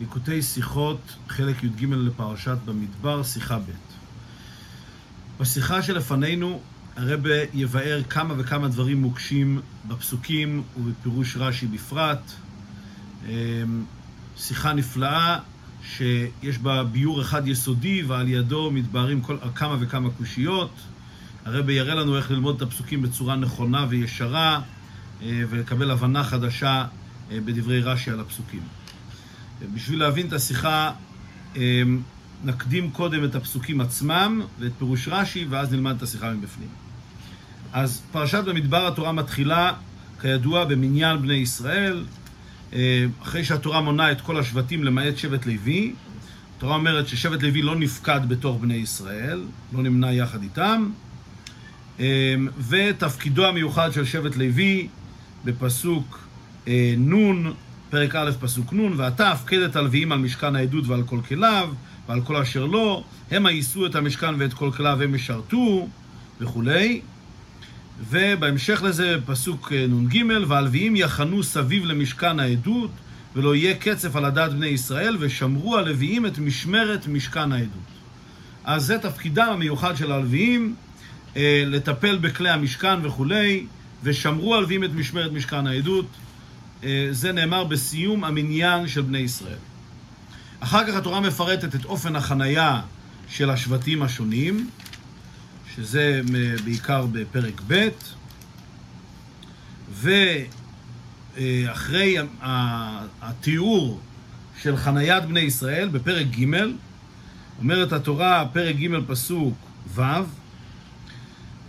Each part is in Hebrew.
ליקוטי שיחות, חלק י"ג לפרשת במדבר, שיחה ב'. בשיחה שלפנינו הרב יבאר כמה וכמה דברים מוקשים בפסוקים ובפירוש רש"י בפרט. אמ, שיחה נפלאה שיש בה ביור אחד יסודי ועל ידו מתבהרים כל, כמה וכמה קושיות. הרב יראה לנו איך ללמוד את הפסוקים בצורה נכונה וישרה אה, ולקבל הבנה חדשה אה, בדברי רש"י על הפסוקים. בשביל להבין את השיחה, אה, נקדים קודם את הפסוקים עצמם ואת פירוש רש"י, ואז נלמד את השיחה מבפנים. אז פרשת במדבר התורה מתחילה, כידוע, במניין בני ישראל, אחרי שהתורה מונה את כל השבטים למעט שבט לוי. התורה אומרת ששבט לוי לא נפקד בתוך בני ישראל, לא נמנה יחד איתם. ותפקידו המיוחד של שבט לוי בפסוק אה, נ', פרק א', פסוק נ', ואתה הפקד את הלוויים על משכן העדות ועל כל כליו, ועל כל אשר לו, המה יישאו את המשכן ואת כל כליו הם ישרתו, וכולי. ובהמשך לזה, פסוק אה, נ"ג, והלוויים יחנו סביב למשכן העדות, ולא יהיה קצף על הדעת בני ישראל, ושמרו הלוויים את משמרת משכן העדות. אז זה תפקידם המיוחד של הלוויים, אה, לטפל בכלי המשכן וכולי. ושמרו הלווים את משמרת משכן העדות. אה, זה נאמר בסיום המניין של בני ישראל. אחר כך התורה מפרטת את אופן החנייה של השבטים השונים, שזה בעיקר בפרק ב', ואחרי התיאור של חניית בני ישראל, בפרק ג', אומרת התורה, פרק ג' פסוק ו', אה,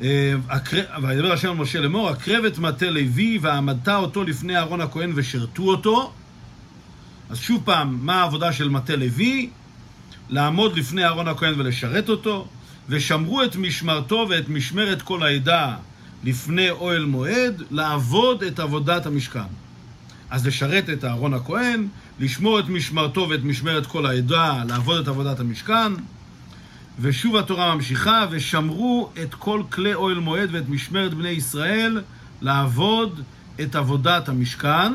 וידבר השם על משה לאמור, הקרב את מטה לוי ועמדת אותו לפני אהרון הכהן ושרתו אותו. אז שוב פעם, מה העבודה של מטה לוי? לעמוד לפני אהרון הכהן ולשרת אותו, ושמרו את משמרתו ואת משמרת כל העדה לפני אוהל מועד, לעבוד את עבודת המשכן. אז לשרת את אהרון הכהן, לשמור את משמרתו ואת משמרת כל העדה, לעבוד את עבודת המשכן. ושוב התורה ממשיכה, ושמרו את כל כלי אוהל מועד ואת משמרת בני ישראל לעבוד את עבודת המשכן.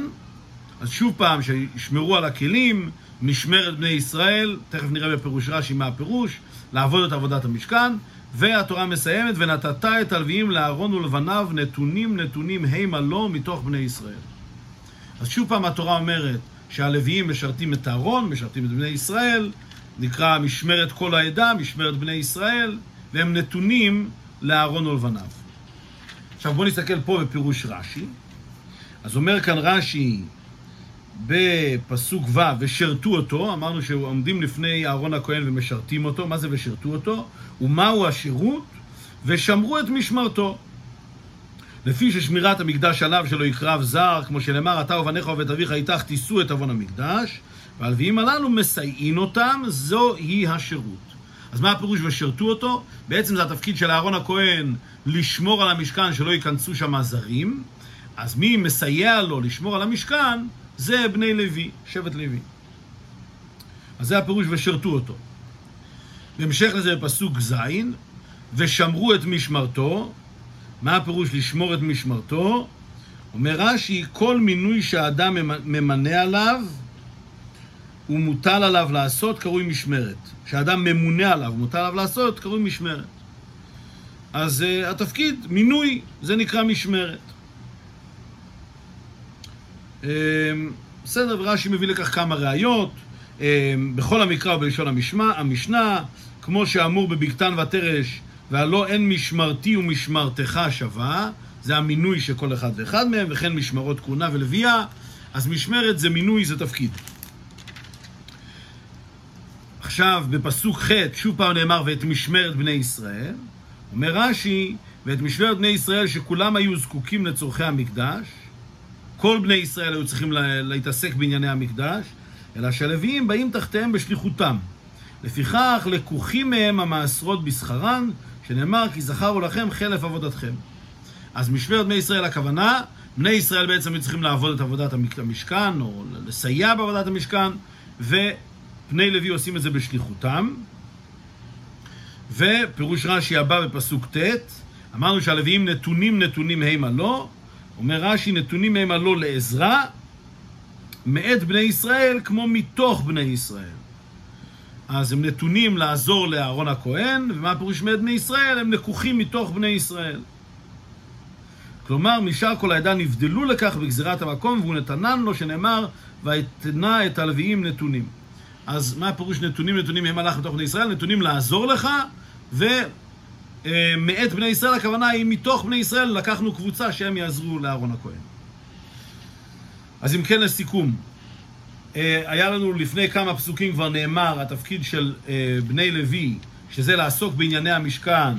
אז שוב פעם, שישמרו על הכלים, משמרת בני ישראל, תכף נראה בפירוש רש"י מה הפירוש, לעבוד את עבודת המשכן, והתורה מסיימת, ונתת את הלוויים לאהרון ולבניו נתונים נתונים המה לו מתוך בני ישראל. אז שוב פעם התורה אומרת שהלוויים משרתים את אהרון, משרתים את בני ישראל, נקרא משמרת כל העדה, משמרת בני ישראל, והם נתונים לאהרון ולבניו. עכשיו בואו נסתכל פה בפירוש רש"י. אז אומר כאן רש"י בפסוק ו', ושרתו אותו, אמרנו שעומדים לפני אהרון הכהן ומשרתים אותו, מה זה ושרתו אותו? ומהו השירות? ושמרו את משמרתו. לפי ששמירת המקדש עליו שלא יקרב זר, כמו שנאמר, אתה ובניך ובית אביך איתך תישאו את עוון המקדש, והלוויים הללו מסייעין אותם, זוהי השירות. אז מה הפירוש ושרתו אותו? בעצם זה התפקיד של אהרון הכהן לשמור על המשכן שלא ייכנסו שם זרים, אז מי מסייע לו לשמור על המשכן? זה בני לוי, שבט לוי. אז זה הפירוש ושרתו אותו. בהמשך לזה בפסוק ז', ושמרו את משמרתו. מה הפירוש לשמור את משמרתו? אומר רש"י, כל מינוי שהאדם ממנה עליו, הוא מוטל עליו לעשות, קרוי משמרת. כשאדם ממונה עליו, מוטל עליו לעשות, קרוי משמרת. אז uh, התפקיד, מינוי, זה נקרא משמרת. Uh, בסדר, ורש"י מביא לכך כמה ראיות. Uh, בכל המקרא ובלשון המשמע, המשנה, כמו שאמור בבגתן ותרש, והלא אין משמרתי ומשמרתך שווה, זה המינוי של כל אחד ואחד מהם, וכן משמרות כהונה ולוויה, אז משמרת זה מינוי, זה תפקיד. עכשיו, בפסוק ח', שוב פעם נאמר, ואת משמרת בני ישראל. אומר רש"י, ואת משמרת בני ישראל, שכולם היו זקוקים לצורכי המקדש, כל בני ישראל היו צריכים להתעסק בענייני המקדש, אלא שהלוויים באים תחתיהם בשליחותם. לפיכך, לקוחים מהם המעשרות בשכרן, שנאמר, כי זכרו לכם חלף עבודתכם. אז משמרת בני ישראל הכוונה, בני ישראל בעצם היו צריכים לעבוד את עבודת המשכן, או לסייע בעבודת המשכן, ו... פני לוי עושים את זה בשליחותם. ופירוש רש"י הבא בפסוק ט', אמרנו שהלוויים נתונים נתונים המה לא, אומר רש"י נתונים המה לא לעזרה, מאת בני ישראל כמו מתוך בני ישראל. אז הם נתונים לעזור לאהרון הכהן, ומה הפירוש מאת בני ישראל? הם לקוחים מתוך בני ישראל. כלומר, משאר כל העדה נבדלו לכך בגזירת המקום, והוא נתנן לו, שנאמר, ויתנה את הלוויים נתונים. אז מה הפירוש נתונים? נתונים הם הלך מתוך בני ישראל, נתונים לעזור לך, ומאת בני ישראל הכוונה היא מתוך בני ישראל לקחנו קבוצה שהם יעזרו לאהרון הכהן. אז אם כן, לסיכום, אה, היה לנו לפני כמה פסוקים כבר נאמר התפקיד של אה, בני לוי, שזה לעסוק בענייני המשכן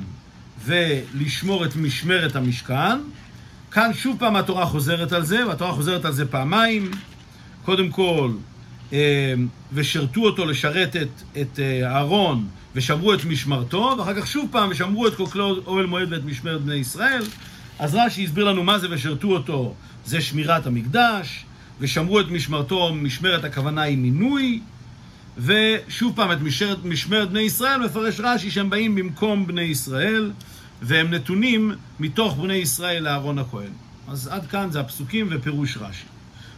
ולשמור את משמרת המשכן. כאן שוב פעם התורה חוזרת על זה, והתורה חוזרת על זה פעמיים. קודם כל, אה, ושרתו אותו לשרת את, את אהרון ושמרו את משמרתו, ואחר כך שוב פעם ושמרו את כוכלי אוהל מועד ואת משמרת בני ישראל. אז רש"י הסביר לנו מה זה ושרתו אותו, זה שמירת המקדש. ושמרו את משמרתו, משמרת הכוונה היא מינוי, ושוב פעם את משמרת, משמרת בני ישראל מפרש רש"י שהם באים במקום בני ישראל, והם נתונים מתוך בני ישראל לאהרון הכהן. אז עד כאן זה הפסוקים ופירוש רש"י.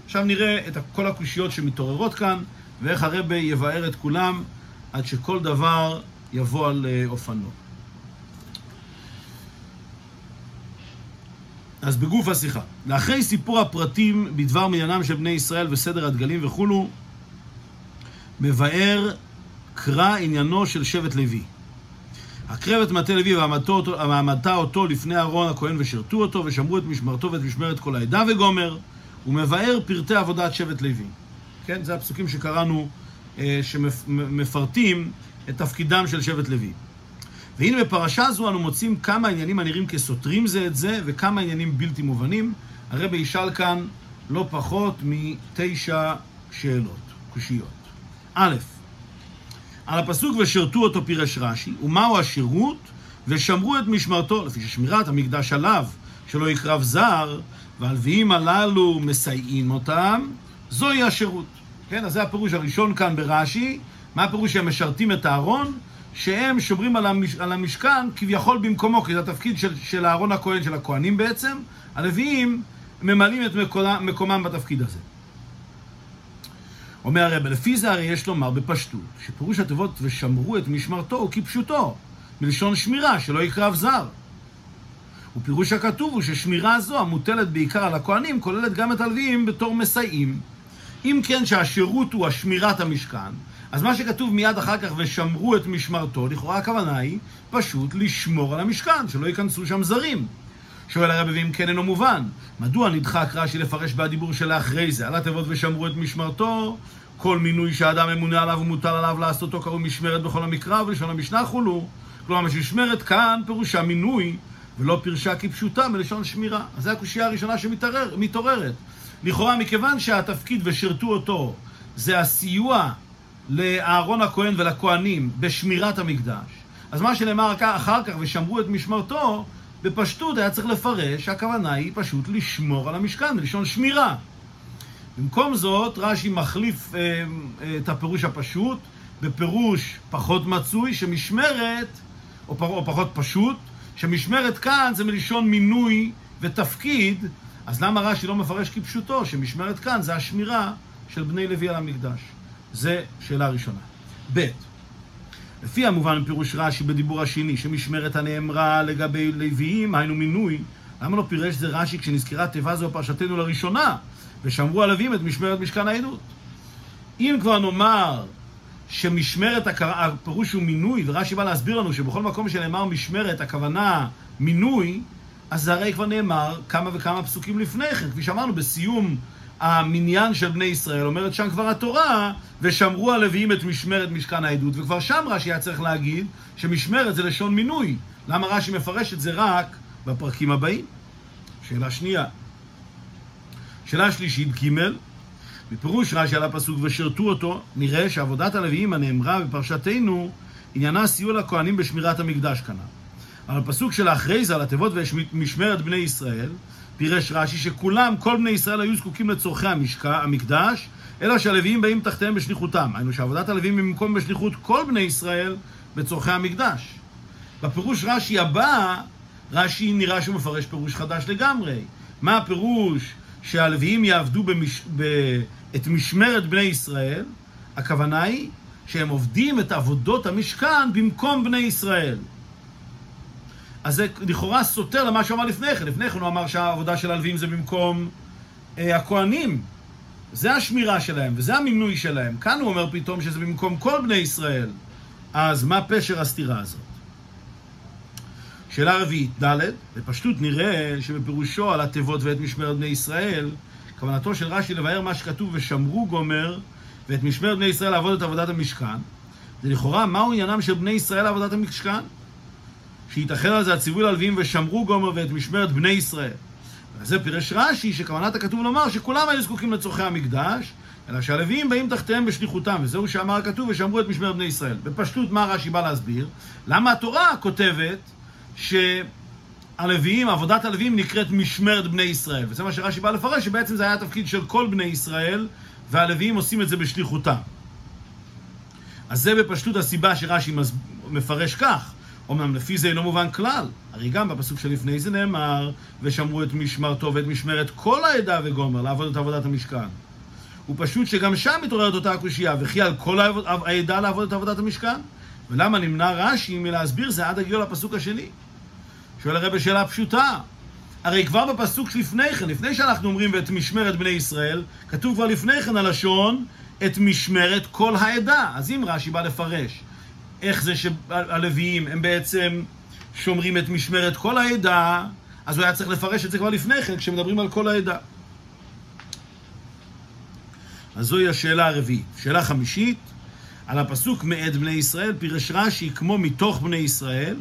עכשיו נראה את כל הקושיות שמתעוררות כאן, ואיך הרבי יבאר את כולם עד שכל דבר יבוא על אה, אופנו. אז בגוף השיחה. לאחרי סיפור הפרטים בדבר מניינם של בני ישראל וסדר הדגלים וכולו, מבאר קרא עניינו של שבט לוי. הקרב את מטה לוי ועמדת אותו לפני אהרון הכהן ושרתו אותו ושמרו את משמרתו ואת משמרת כל העדה וגומר, ומבאר פרטי עבודת שבט לוי. כן, זה הפסוקים שקראנו, אה, שמפרטים את תפקידם של שבט לוי. והנה בפרשה זו אנו מוצאים כמה עניינים הנראים כסותרים זה את זה, וכמה עניינים בלתי מובנים. הרבי ישאל כאן לא פחות מתשע שאלות, קושיות. א', על הפסוק ושרתו אותו פירש רש"י, ומהו השירות? ושמרו את משמרתו, לפי ששמירת המקדש עליו, שלא יקרב זר, והלוויים הללו מסייעים אותם, זוהי השירות. כן, אז זה הפירוש הראשון כאן ברש"י. מה הפירוש שהם משרתים את הארון? שהם שומרים על, המש, על המשכן כביכול במקומו, כי זה התפקיד של, של אהרון הכהן, של הכהנים בעצם. הלוויים ממלאים את מקומם, מקומם בתפקיד הזה. אומר הרב, לפי זה הרי יש לומר בפשטות, שפירוש התיבות ושמרו את משמרתו הוא כפשוטו, מלשון שמירה, שלא יקרב זר. ופירוש הכתוב הוא ששמירה זו, המוטלת בעיקר על הכהנים, כוללת גם את הלוויים בתור מסייעים. אם כן שהשירות הוא השמירת המשכן, אז מה שכתוב מיד אחר כך, ושמרו את משמרתו, לכאורה הכוונה היא פשוט לשמור על המשכן, שלא ייכנסו שם זרים. שואל הרבי, ואם כן אינו מובן, מדוע נדחק רש"י לפרש בדיבור של אחרי זה, על התיבות ושמרו את משמרתו, כל מינוי שהאדם ממונה עליו ומוטל עליו לעשותו קראו משמרת בכל המקרא, ולשון המשנה חולו. כלומר, משמרת כאן פירושה מינוי, ולא פירשה כפשוטה מלשון שמירה. אז זו הקושייה הראשונה שמתעוררת. לכאורה, מכיוון שהתפקיד ושרתו אותו זה הסיוע לאהרון הכהן ולכהנים בשמירת המקדש, אז מה שנאמר אחר כך, ושמרו את משמרתו, בפשטות היה צריך לפרש שהכוונה היא פשוט לשמור על המשכן, מלשון שמירה. במקום זאת, רש"י מחליף אה, אה, את הפירוש הפשוט בפירוש פחות מצוי, שמשמרת, או, פר, או פחות פשוט, שמשמרת כאן זה מלשון מינוי ותפקיד, אז למה רש"י לא מפרש כפשוטו, שמשמרת כאן זה השמירה של בני לוי על המקדש? זה שאלה ראשונה. ב', לפי המובן פירוש רש"י בדיבור השני, שמשמרת הנאמרה לגבי לוויים, היינו מינוי, למה לא פירש זה רש"י כשנזכרה תיבה זו בפרשתנו לראשונה, ושמרו הלווים את משמרת משכן העדות? אם כבר נאמר שמשמרת, הפירוש הוא מינוי, ורש"י בא להסביר לנו שבכל מקום שנאמר משמרת, הכוונה מינוי, אז זה הרי כבר נאמר כמה וכמה פסוקים לפני כן, כפי שאמרנו בסיום המניין של בני ישראל, אומרת שם כבר התורה, ושמרו הלוויים את משמרת משכן העדות, וכבר שם רש"י היה צריך להגיד שמשמרת זה לשון מינוי. למה רש"י מפרש את זה רק בפרקים הבאים? שאלה שנייה. שאלה שלישית, ג' בפירוש רש"י על הפסוק ושרתו אותו, נראה שעבודת הלוויים הנאמרה בפרשתנו, עניינה סיוע לכהנים בשמירת המקדש כנ"ל. אבל הפסוק של האחרי זה, על התיבות ומשמרת בני ישראל, פירש רש"י שכולם, כל בני ישראל היו זקוקים לצורכי המשקע, המקדש, אלא שהלוויים באים תחתיהם בשליחותם. היינו שעבודת הלוויים היא במקום בשליחות כל בני ישראל בצורכי המקדש. בפירוש רש"י הבא, רש"י נראה שהוא מפרש פירוש חדש לגמרי. מה הפירוש שהלוויים יעבדו במש... ב... את משמרת בני ישראל, הכוונה היא שהם עובדים את עבודות המשכן במקום בני ישראל. אז זה לכאורה סותר למה שהוא אמר לפני כן. לפני כן הוא אמר שהעבודה של הלווים זה במקום אה, הכוהנים. זה השמירה שלהם, וזה המינוי שלהם. כאן הוא אומר פתאום שזה במקום כל בני ישראל. אז מה פשר הסתירה הזאת? שאלה רביעית, ד', בפשטות נראה שבפירושו על התיבות ואת משמרת בני ישראל, כוונתו של רש"י לבאר מה שכתוב ושמרו גומר ואת משמרת בני ישראל לעבוד את עבודת המשכן. זה לכאורה, מהו עניינם של בני ישראל לעבודת המשכן? שייתכן על זה הציווי ללווים ושמרו גומר ואת משמרת בני ישראל. וזה פירש רש"י שכוונת הכתוב לומר שכולם היו זקוקים לצורכי המקדש, אלא שהלוויים באים תחתיהם בשליחותם, וזהו שאמר הכתוב ושמרו את משמרת בני ישראל. בפשטות מה רש"י בא להסביר? למה התורה כותבת שהלוויים, עבודת הלוויים נקראת משמרת בני ישראל. וזה מה שרש"י בא לפרש, שבעצם זה היה התפקיד של כל בני ישראל, והלוויים עושים את זה בשליחותם. אז זה בפשטות הסיבה שרש"י מפרש כך. אמנם לפי זה אינו מובן כלל, הרי גם בפסוק שלפני זה נאמר, ושמרו את משמרתו ואת משמרת כל העדה וגומר לעבוד את עבודת המשכן. הוא פשוט שגם שם מתעוררת אותה הקושייה, וכי על כל העדה לעבוד את עבודת המשכן? ולמה נמנע רש"י מלהסביר זה עד הגיעו לפסוק השני? שואל הרב שאלה פשוטה. הרי כבר בפסוק שלפני כן, לפני שאנחנו אומרים ואת משמרת בני ישראל, כתוב כבר לפני כן הלשון את משמרת כל העדה. אז אם רש"י בא לפרש איך זה שהלוויים הם בעצם שומרים את משמרת כל העדה, אז הוא היה צריך לפרש את זה כבר לפני כן, כשמדברים על כל העדה. אז זוהי השאלה הרביעית. שאלה חמישית, על הפסוק מאת בני ישראל, פירש רש"י כמו מתוך בני ישראל,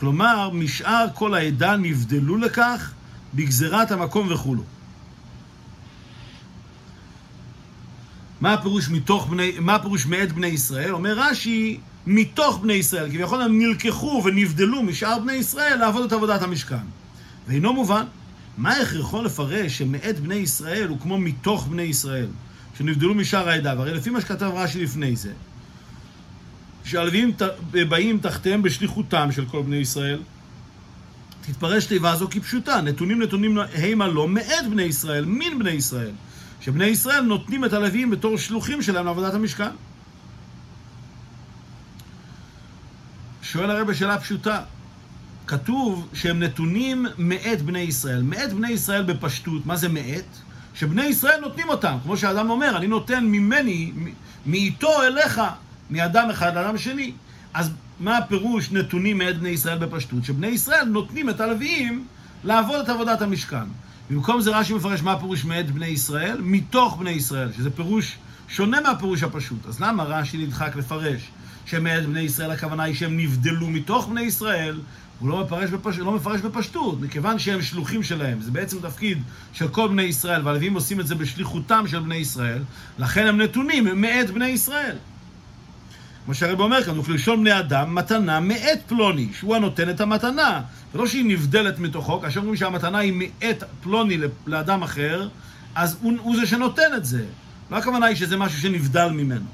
כלומר, משאר כל העדה נבדלו לכך בגזירת המקום וכולו. מה הפירוש מתוך בני, מה הפירוש מאת בני ישראל? אומר רש"י, מתוך בני ישראל, כביכול הם נלקחו ונבדלו משאר בני ישראל לעבוד את עבודת המשכן. ואינו מובן, מה הכרחו לפרש שמאת בני ישראל הוא כמו מתוך בני ישראל, שנבדלו משאר העדה? והרי לפי מה שכתב רש"י לפני זה, שהלווים באים תחתיהם בשליחותם של כל בני ישראל, תתפרש תיבה זו כפשוטה, נתונים נתונים המה לא מאת בני ישראל, מן בני ישראל, שבני ישראל נותנים את הלווים בתור שלוחים שלהם לעבודת המשכן. שואל הרי בשאלה פשוטה, כתוב שהם נתונים מאת בני ישראל. מאת בני ישראל בפשטות, מה זה מאת? שבני ישראל נותנים אותם, כמו שאדם אומר, אני נותן ממני, מאיתו אליך, מאדם אחד לאדם שני. אז מה הפירוש נתונים מאת בני ישראל בפשטות? שבני ישראל נותנים את הלוויים לעבוד את עבודת המשכן. במקום זה רש"י מפרש מה הפירוש מאת בני ישראל? מתוך בני ישראל, שזה פירוש שונה מהפירוש הפשוט. אז למה רש"י נדחק לפרש שמאת בני ישראל הכוונה היא שהם נבדלו מתוך בני ישראל? הוא לא מפרש, בפש... לא מפרש בפשטות, מכיוון שהם שלוחים שלהם. זה בעצם תפקיד של כל בני ישראל, והלווים עושים את זה בשליחותם של בני ישראל, לכן הם נתונים מאת בני ישראל. כמו שהרב אומר כאן, וכלשון בני אדם, מתנה מאת פלוני, שהוא הנותן את המתנה. ולא שהיא נבדלת מתוכו, כאשר אומרים שהמתנה היא מאת פלוני לאדם אחר, אז הוא, הוא זה שנותן את זה. לא הכוונה היא שזה משהו שנבדל ממנו.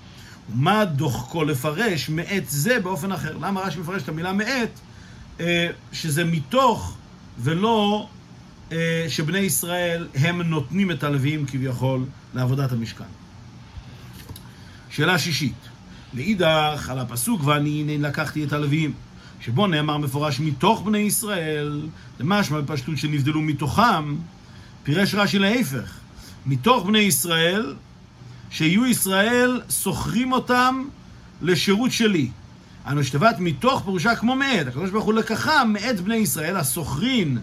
מה דוחקו לפרש מאת זה באופן אחר? למה רש"י מפרש את המילה מאת, אה, שזה מתוך ולא אה, שבני ישראל הם נותנים את הלוויים כביכול לעבודת המשכן. שאלה שישית, לאידך על הפסוק ואני הנה לקחתי את הלוויים, שבו נאמר מפורש מתוך בני ישראל, למשמע בפשטות שנבדלו מתוכם, פירש רש"י להפך, מתוך בני ישראל, שיהיו ישראל סוחרים אותם לשירות שלי. אנו שתיבת מתוך פירושה כמו מאת, הקדוש ברוך הוא לקחם מאת בני ישראל, הסוחרין,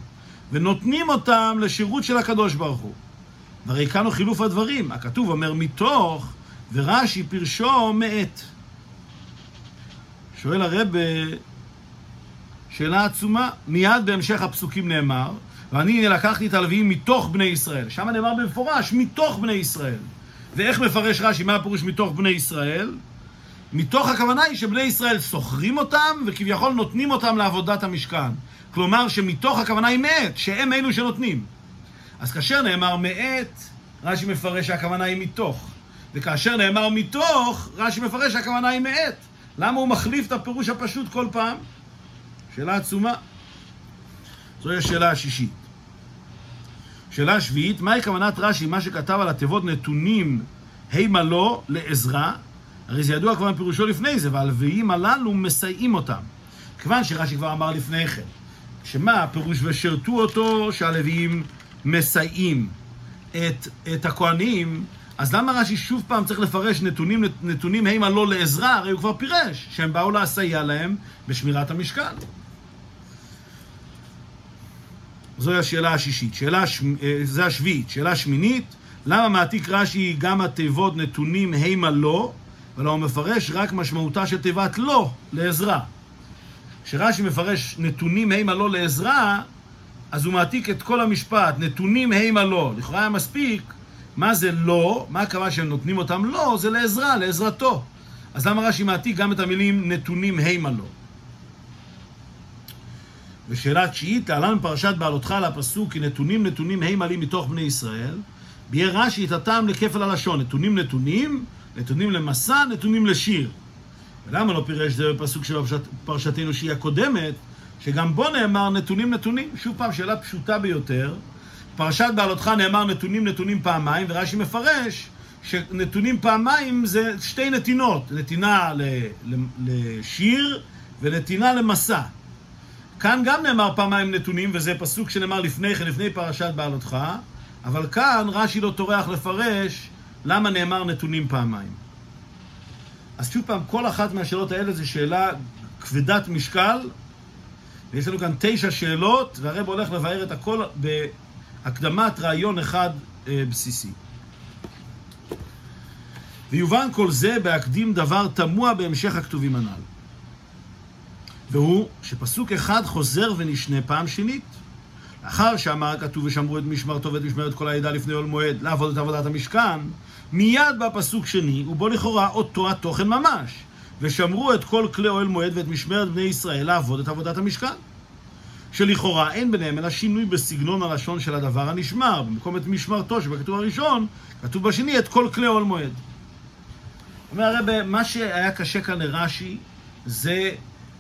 ונותנים אותם לשירות של הקדוש ברוך הוא. והרי כאן הוא חילוף הדברים, הכתוב אומר מתוך, ורש"י פירשו מאת. שואל הרב שאלה עצומה, מיד בהמשך הפסוקים נאמר, ואני לקחתי את הלוויים מתוך בני ישראל. שם נאמר במפורש, מתוך בני ישראל. ואיך מפרש רש"י, מה הפירוש מתוך בני ישראל? מתוך הכוונה היא שבני ישראל סוחרים אותם וכביכול נותנים אותם לעבודת המשכן. כלומר שמתוך הכוונה היא מאת, שהם אלו שנותנים. אז כאשר נאמר מאת, רש"י מפרש שהכוונה היא מתוך. וכאשר נאמר מתוך, רש"י מפרש שהכוונה היא מאת. למה הוא מחליף את הפירוש הפשוט כל פעם? שאלה עצומה. זוהי השאלה השישית. שאלה שביעית, מהי כוונת רש"י, מה שכתב על התיבות נתונים הימה לו לעזרה, הרי זה ידוע כבר מפירושו לפני זה, והלוויים הללו מסייעים אותם. כיוון שרש"י כבר אמר לפני כן, שמה הפירוש ושרתו אותו שהלוויים מסייעים את, את הכהנים, אז למה רש"י שוב פעם צריך לפרש נתונים, נתונים הימה לא לעזרה? הרי הוא כבר פירש שהם באו לסייע להם בשמירת המשכן. זוהי השאלה השישית. שאלה, אה, זה השביעית. שאלה שמינית, למה מעתיק רש"י גם התיבות נתונים הימה לא, ולא הוא מפרש רק משמעותה של תיבת לא לעזרה. כשרש"י מפרש נתונים הימה לא לעזרה, אז הוא מעתיק את כל המשפט, נתונים הימה לא. לכאורה היה מספיק, מה זה לא, מה הכוונה שהם נותנים אותם לא, זה לעזרה, לעזרתו. אז למה רש"י מעתיק גם את המילים נתונים הימה לא? ושאלה תשיעית, להלן פרשת בעלותך על הפסוק, כי נתונים נתונים הימה לי מתוך בני ישראל, ביאר רש"י את הטעם לכפל הלשון, נתונים נתונים, נתונים למסע, נתונים לשיר. ולמה לא פירש זה בפסוק של פרשתנו שהיא הקודמת, שגם בו נאמר נתונים נתונים? שוב פעם, שאלה פשוטה ביותר. פרשת בעלותך נאמר נתונים נתונים פעמיים, ורש"י מפרש שנתונים פעמיים זה שתי נתינות, נתינה לשיר ונתינה למסע. כאן גם נאמר פעמיים נתונים, וזה פסוק שנאמר לפני כן, לפני פרשת בעלותך, אבל כאן רש"י לא טורח לפרש למה נאמר נתונים פעמיים. אז שוב פעם, כל אחת מהשאלות האלה זו שאלה כבדת משקל, ויש לנו כאן תשע שאלות, והרב הולך לבאר את הכל בהקדמת רעיון אחד אה, בסיסי. ויובן כל זה בהקדים דבר תמוה בהמשך הכתובים הנ"ל. והוא שפסוק אחד חוזר ונשנה פעם שנית. לאחר שאמר כתוב ושמרו את משמרתו ואת משמרת כל העדה לפני עול מועד לעבוד את עבודת המשכן, מיד בא פסוק שני, ובו לכאורה אותו התוכן ממש. ושמרו את כל כלי אוהל מועד ואת משמרת בני ישראל לעבוד את עבודת המשכן. שלכאורה אין ביניהם אלא שינוי בסגנון הלשון של הדבר הנשמר. במקום את משמרתו שבכתוב הראשון, כתוב בשני את כל כלי אוהל מועד. אומר הרב, מה שהיה קשה כאן לרש"י זה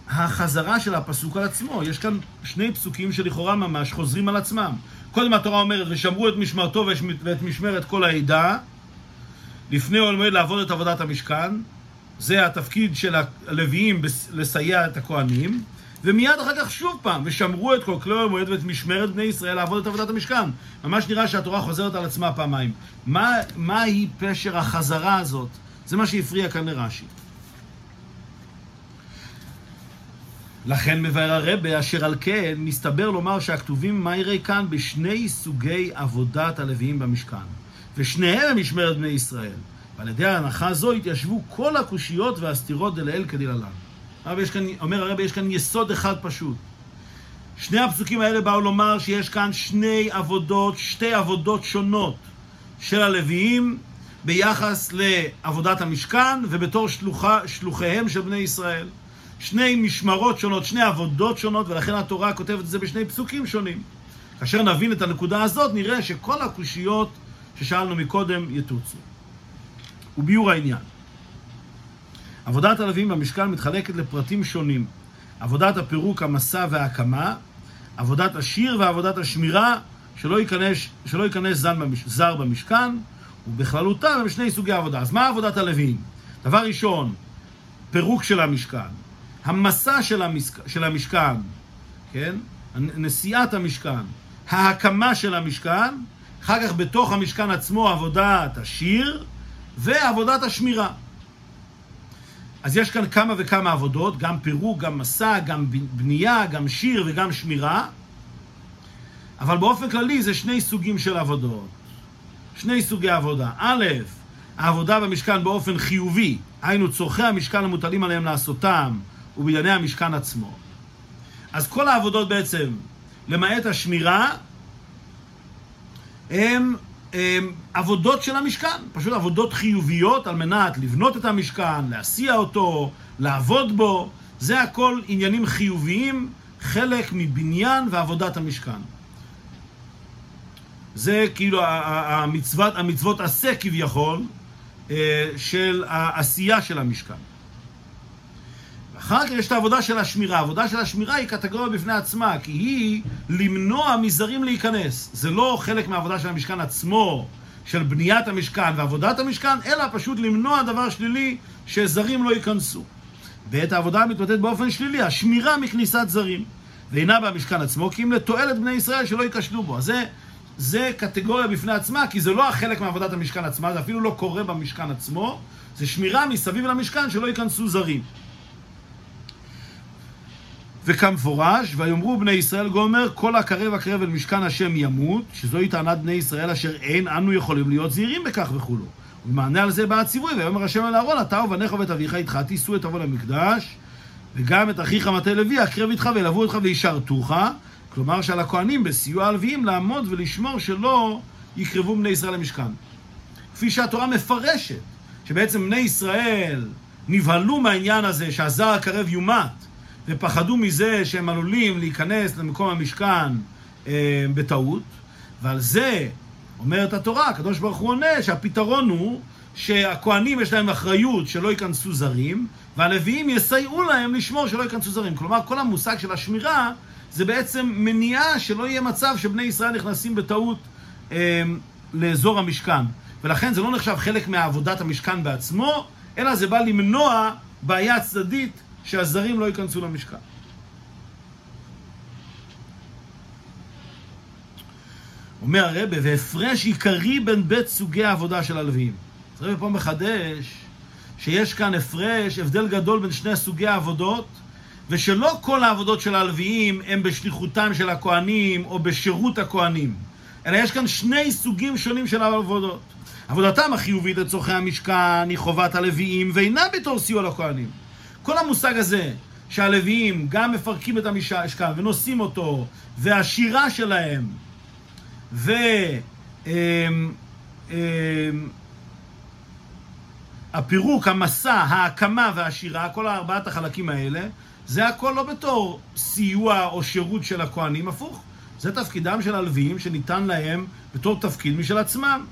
החזרה של הפסוק על עצמו. יש כאן שני פסוקים שלכאורה ממש חוזרים על עצמם. קודם התורה אומרת, ושמרו את משמרתו ואת משמרת כל העדה, לפני עול מועד לעבוד את עבודת המשכן. זה התפקיד של הלוויים לסייע את הכהנים. ומיד אחר כך שוב פעם, ושמרו את כל כלי עול מועד ואת משמרת בני ישראל לעבוד את עבודת המשכן. ממש נראה שהתורה חוזרת על עצמה פעמיים. מה, מהי פשר החזרה הזאת? זה מה שהפריע כאן לרש"י. לכן מבאר הרבה, אשר על כן, מסתבר לומר שהכתובים מיירי כאן בשני סוגי עבודת הלוויים במשכן, ושניהם הם משמרת בני ישראל. ועל ידי ההנחה זו התיישבו כל הקושיות והסתירות דלאל כדלהלן. אומר הרבי, יש כאן יסוד אחד פשוט. שני הפסוקים האלה באו לומר שיש כאן שני עבודות, שתי עבודות שונות של הלוויים ביחס לעבודת המשכן ובתור שלוחה, שלוחיהם של בני ישראל. שני משמרות שונות, שני עבודות שונות, ולכן התורה כותבת את זה בשני פסוקים שונים. כאשר נבין את הנקודה הזאת, נראה שכל הקושיות ששאלנו מקודם יטוצו. וביור העניין. עבודת הלווים במשכן מתחלקת לפרטים שונים. עבודת הפירוק, המסע וההקמה, עבודת השיר ועבודת השמירה, שלא ייכנס, שלא ייכנס זר, במש, זר במשכן, ובכללותם הם שני סוגי עבודה. אז מה עבודת הלווים? דבר ראשון, פירוק של המשכן. המסע של, המשכ... של המשכן, כן? נשיאת המשכן, ההקמה של המשכן, אחר כך בתוך המשכן עצמו עבודת השיר ועבודת השמירה. אז יש כאן כמה וכמה עבודות, גם פירוק, גם מסע, גם בנייה, גם שיר וגם שמירה, אבל באופן כללי זה שני סוגים של עבודות. שני סוגי עבודה. א', העבודה במשכן באופן חיובי, היינו צורכי המשכן המוטלים עליהם לעשותם, ובענייני המשכן עצמו. אז כל העבודות בעצם, למעט השמירה, הן עבודות של המשכן, פשוט עבודות חיוביות על מנת לבנות את המשכן, להסיע אותו, לעבוד בו, זה הכל עניינים חיוביים, חלק מבניין ועבודת המשכן. זה כאילו המצוות, המצוות עשה כביכול אה, של העשייה של המשכן. אחר כך יש את העבודה של השמירה. העבודה של השמירה היא קטגוריה בפני עצמה, כי היא למנוע מזרים להיכנס. זה לא חלק מהעבודה של המשכן עצמו, של בניית המשכן ועבודת המשכן, אלא פשוט למנוע דבר שלילי שזרים לא ייכנסו. בעת העבודה מתבטאת באופן שלילי, השמירה מכניסת זרים. ואינה במשכן עצמו, כי אם לתועלת בני ישראל שלא ייכשלו בו. אז זה, זה קטגוריה בפני עצמה, כי זה לא החלק מעבודת המשכן עצמה, זה אפילו לא קורה במשכן עצמו, זה שמירה מסביב למשכן שלא ייכנסו זרים. וכמפורש, ויאמרו בני ישראל גומר, כל הקרב הקרב אל משכן השם ימות, שזוהי טענת בני ישראל אשר אין אנו יכולים להיות זהירים בכך וכולו. ובמענה על זה בא הציווי, ויאמר השם אל אהרון, אתה ובניך ובית אביך איתך, תישאו את אבון המקדש, וגם את אחיך מטה לוי, הקרב איתך וילוו אותך וישרתוך. כלומר שעל הכהנים בסיוע הלוויים לעמוד ולשמור שלא יקרבו בני ישראל למשכן. כפי שהתורה מפרשת, שבעצם בני ישראל נבהלו מהעניין הזה שהזר הקרב יומת, ופחדו מזה שהם עלולים להיכנס למקום המשכן אה, בטעות, ועל זה אומרת התורה, הקדוש ברוך הוא עונה שהפתרון הוא שהכוהנים יש להם אחריות שלא ייכנסו זרים, והלוויים יסייעו להם לשמור שלא ייכנסו זרים. כלומר, כל המושג של השמירה זה בעצם מניעה שלא יהיה מצב שבני ישראל נכנסים בטעות אה, לאזור המשכן. ולכן זה לא נחשב חלק מעבודת המשכן בעצמו, אלא זה בא למנוע בעיה צדדית שהזרים לא ייכנסו למשכן. אומר הרבה, והפרש עיקרי בין בית סוגי העבודה של הלוויים. אז הרבה פה מחדש שיש כאן הפרש, הבדל גדול בין שני סוגי העבודות, ושלא כל העבודות של הלוויים הם בשליחותם של הכוהנים או בשירות הכוהנים, אלא יש כאן שני סוגים שונים של העבודות. עבודתם החיובית לצורכי המשכן היא חובת הלוויים ואינה בתור סיוע לכהנים. כל המושג הזה שהלוויים גם מפרקים את המשכן ונושאים אותו, והשירה שלהם, ו... אמ, אמ, הפירוק, המסע, ההקמה והשירה, כל ארבעת החלקים האלה, זה הכל לא בתור סיוע או שירות של הכוהנים, הפוך. זה תפקידם של הלוויים שניתן להם בתור תפקיד משל עצמם.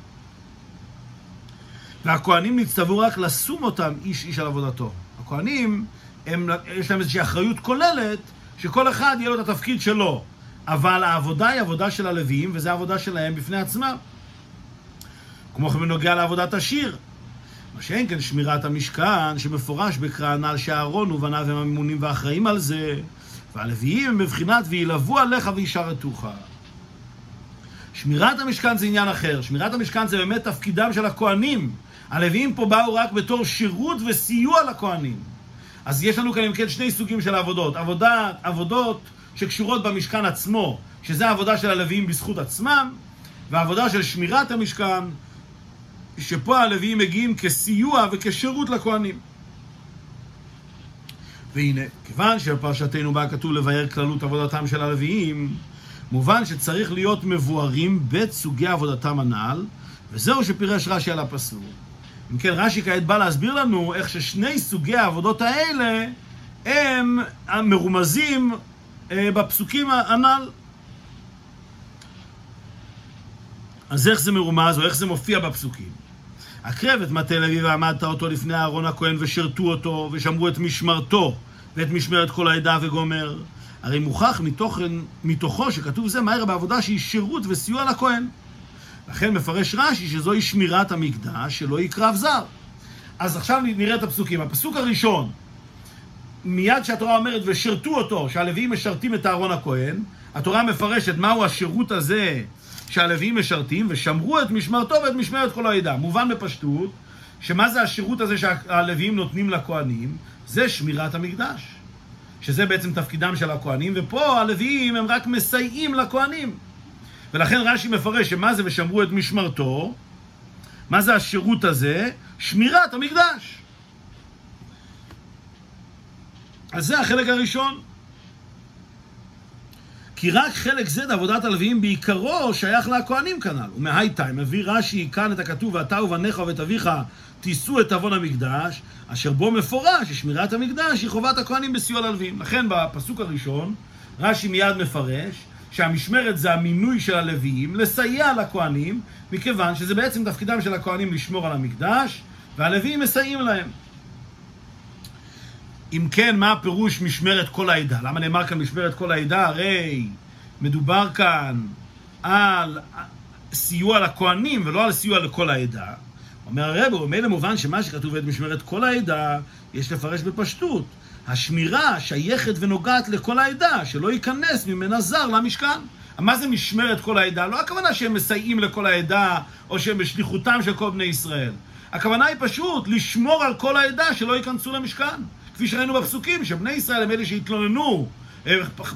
והכוהנים נצטוו רק לשום אותם איש איש על עבודתו. הכוהנים, הם, יש להם איזושהי אחריות כוללת, שכל אחד יהיה לו את התפקיד שלו. אבל העבודה היא עבודה של הלוויים, וזו עבודה שלהם בפני עצמם. כמו כן בנוגע לעבודת השיר. מה שאין כן שמירת המשכן, שמפורש בקרא הנ"ל שאהרון ובניו הם הממונים ואחראים על זה, והלוויים הם בבחינת וילוו עליך וישרתוך. שמירת המשכן זה עניין אחר. שמירת המשכן זה באמת תפקידם של הכוהנים. הלוויים פה באו רק בתור שירות וסיוע לכוהנים. אז יש לנו כאן אם כן שני סוגים של עבודות. עבודה, עבודות שקשורות במשכן עצמו, שזה העבודה של הלוויים בזכות עצמם, והעבודה של שמירת המשכן, שפה הלוויים מגיעים כסיוע וכשירות לכהנים. והנה, כיוון שבפרשתנו בה כתוב לבאר כללות עבודתם של הלוויים, מובן שצריך להיות מבוארים בית סוגי עבודתם הנ"ל, וזהו שפירש רש"י על הפסוק. אם כן, רש"י כעת בא להסביר לנו איך ששני סוגי העבודות האלה הם מרומזים אה, בפסוקים הנ"ל. אז איך זה מרומז, או איך זה מופיע בפסוקים? הקרב את מטה לוי ועמדת אותו לפני אהרון הכהן ושרתו אותו ושמרו את משמרתו ואת משמרת כל העדה וגומר. הרי מוכח מתוכן, מתוכו שכתוב זה מהר בעבודה שהיא שירות וסיוע לכהן. לכן מפרש רש"י שזוהי שמירת המקדש שלא יקרב זר. אז עכשיו נראה את הפסוקים. הפסוק הראשון, מיד שהתורה אומרת ושרתו אותו, שהלוויים משרתים את אהרון הכהן, התורה מפרשת מהו השירות הזה שהלוויים משרתים, ושמרו את משמרתו ואת משמרת כל העדה. מובן בפשטות, שמה זה השירות הזה שהלוויים נותנים לכהנים? זה שמירת המקדש. שזה בעצם תפקידם של הכהנים, ופה הלוויים הם רק מסייעים לכהנים. ולכן רש"י מפרש שמה זה ושמרו את משמרתו, מה זה השירות הזה? שמירת המקדש. אז זה החלק הראשון. כי רק חלק זה לעבודת הלוויים בעיקרו שייך לכהנים כנ"ל. ומהייטיים מביא רש"י כאן את הכתוב ואתה ובניך ובית אביך תישאו את עוון המקדש, אשר בו מפורש ששמירת המקדש היא חובת הכהנים בסיוע ללוויים. לכן בפסוק הראשון רש"י מיד מפרש שהמשמרת זה המינוי של הלוויים לסייע לכהנים, מכיוון שזה בעצם תפקידם של הכהנים לשמור על המקדש, והלוויים מסייעים להם. אם כן, מה הפירוש משמרת כל העדה? למה נאמר כאן משמרת כל העדה? הרי מדובר כאן על סיוע לכהנים ולא על סיוע לכל העדה. אומר הרב, הוא ממילא מובן שמה שכתוב את משמרת כל העדה, יש לפרש בפשטות. השמירה שייכת ונוגעת לכל העדה, שלא ייכנס ממנה זר למשכן. מה זה משמרת כל העדה? לא הכוונה שהם מסייעים לכל העדה, או שהם בשליחותם של כל בני ישראל. הכוונה היא פשוט לשמור על כל העדה שלא ייכנסו למשכן. כפי שראינו בפסוקים, שבני ישראל הם אלה שהתלוננו,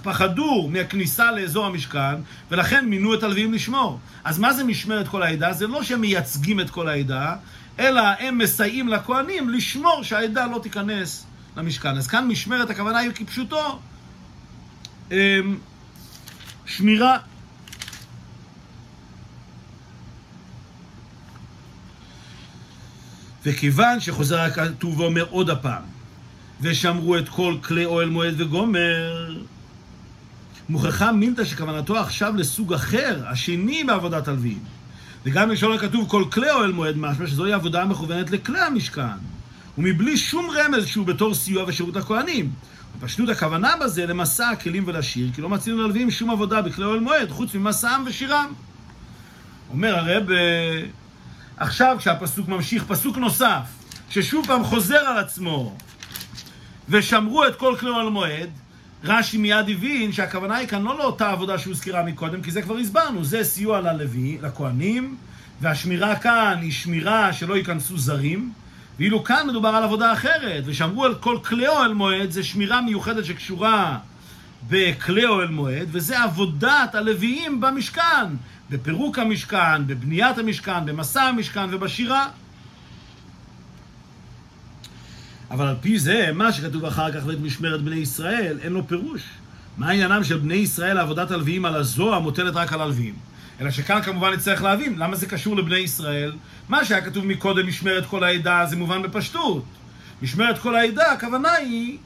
פחדו מהכניסה לאזור המשכן, ולכן מינו את הלוויים לשמור. אז מה זה משמרת כל העדה? זה לא שהם מייצגים את כל העדה, אלא הם מסייעים לכהנים לשמור שהעדה לא תיכנס למשכן. אז כאן משמרת הכוונה היא כפשוטו. אמ, שמירה. וכיוון שחוזר הכתוב ואומר עוד הפעם, ושמרו את כל כלי אוהל מועד וגומר, מוכחה מילתא שכוונתו עכשיו לסוג אחר, השני בעבודת הלווים. וגם לשון הכתוב כל כלי אוהל מועד משמע שזוהי עבודה המכוונת לכלי המשכן, ומבלי שום רמז שהוא בתור סיוע ושירות הכהנים. בפשטות הכוונה בזה למסע הכלים ולשיר, כי לא מצינו ללווים שום עבודה בכלי אוהל מועד, חוץ ממסעם ושירם. אומר הרב, אה, עכשיו כשהפסוק ממשיך, פסוק נוסף, ששוב פעם חוזר על עצמו, ושמרו את כל כלי אוהל מועד, רש"י מיד הבין שהכוונה היא כאן לא לאותה עבודה שהוזכרה מקודם, כי זה כבר הסברנו, זה סיוע ללוי, לכהנים, והשמירה כאן היא שמירה שלא ייכנסו זרים, ואילו כאן מדובר על עבודה אחרת, ושמרו על כל כלי אוהל מועד, זה שמירה מיוחדת שקשורה בכלי אוהל מועד, וזה עבודת הלוויים במשכן, בפירוק המשכן, בבניית המשכן, במסע המשכן ובשירה. אבל על פי זה, מה שכתוב אחר כך ואת משמרת בני ישראל, אין לו פירוש. מה עניינם של בני ישראל לעבודת הלוויים על הזוהר מוטלת רק על הלוויים? אלא שכאן כמובן נצטרך להבין למה זה קשור לבני ישראל. מה שהיה כתוב מקודם, משמרת כל העדה, זה מובן בפשטות. משמרת כל העדה, הכוונה היא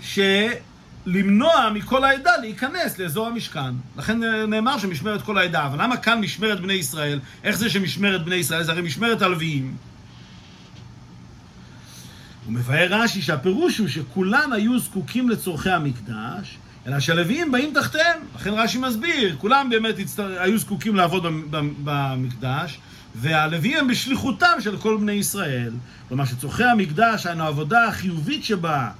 שלמנוע מכל העדה להיכנס לאזור המשכן. לכן נאמר שמשמרת כל העדה. אבל למה כאן משמרת בני ישראל? איך זה שמשמרת בני ישראל? זה הרי משמרת הלוויים. הוא מבאר רש"י שהפירוש הוא שכולן היו זקוקים לצורכי המקדש, אלא שהלוויים באים תחתיהם. לכן רש"י מסביר, כולם באמת הצטר... היו זקוקים לעבוד במקדש, והלוויים הם בשליחותם של כל בני ישראל. כלומר שצורכי המקדש, העבודה החיובית שבה,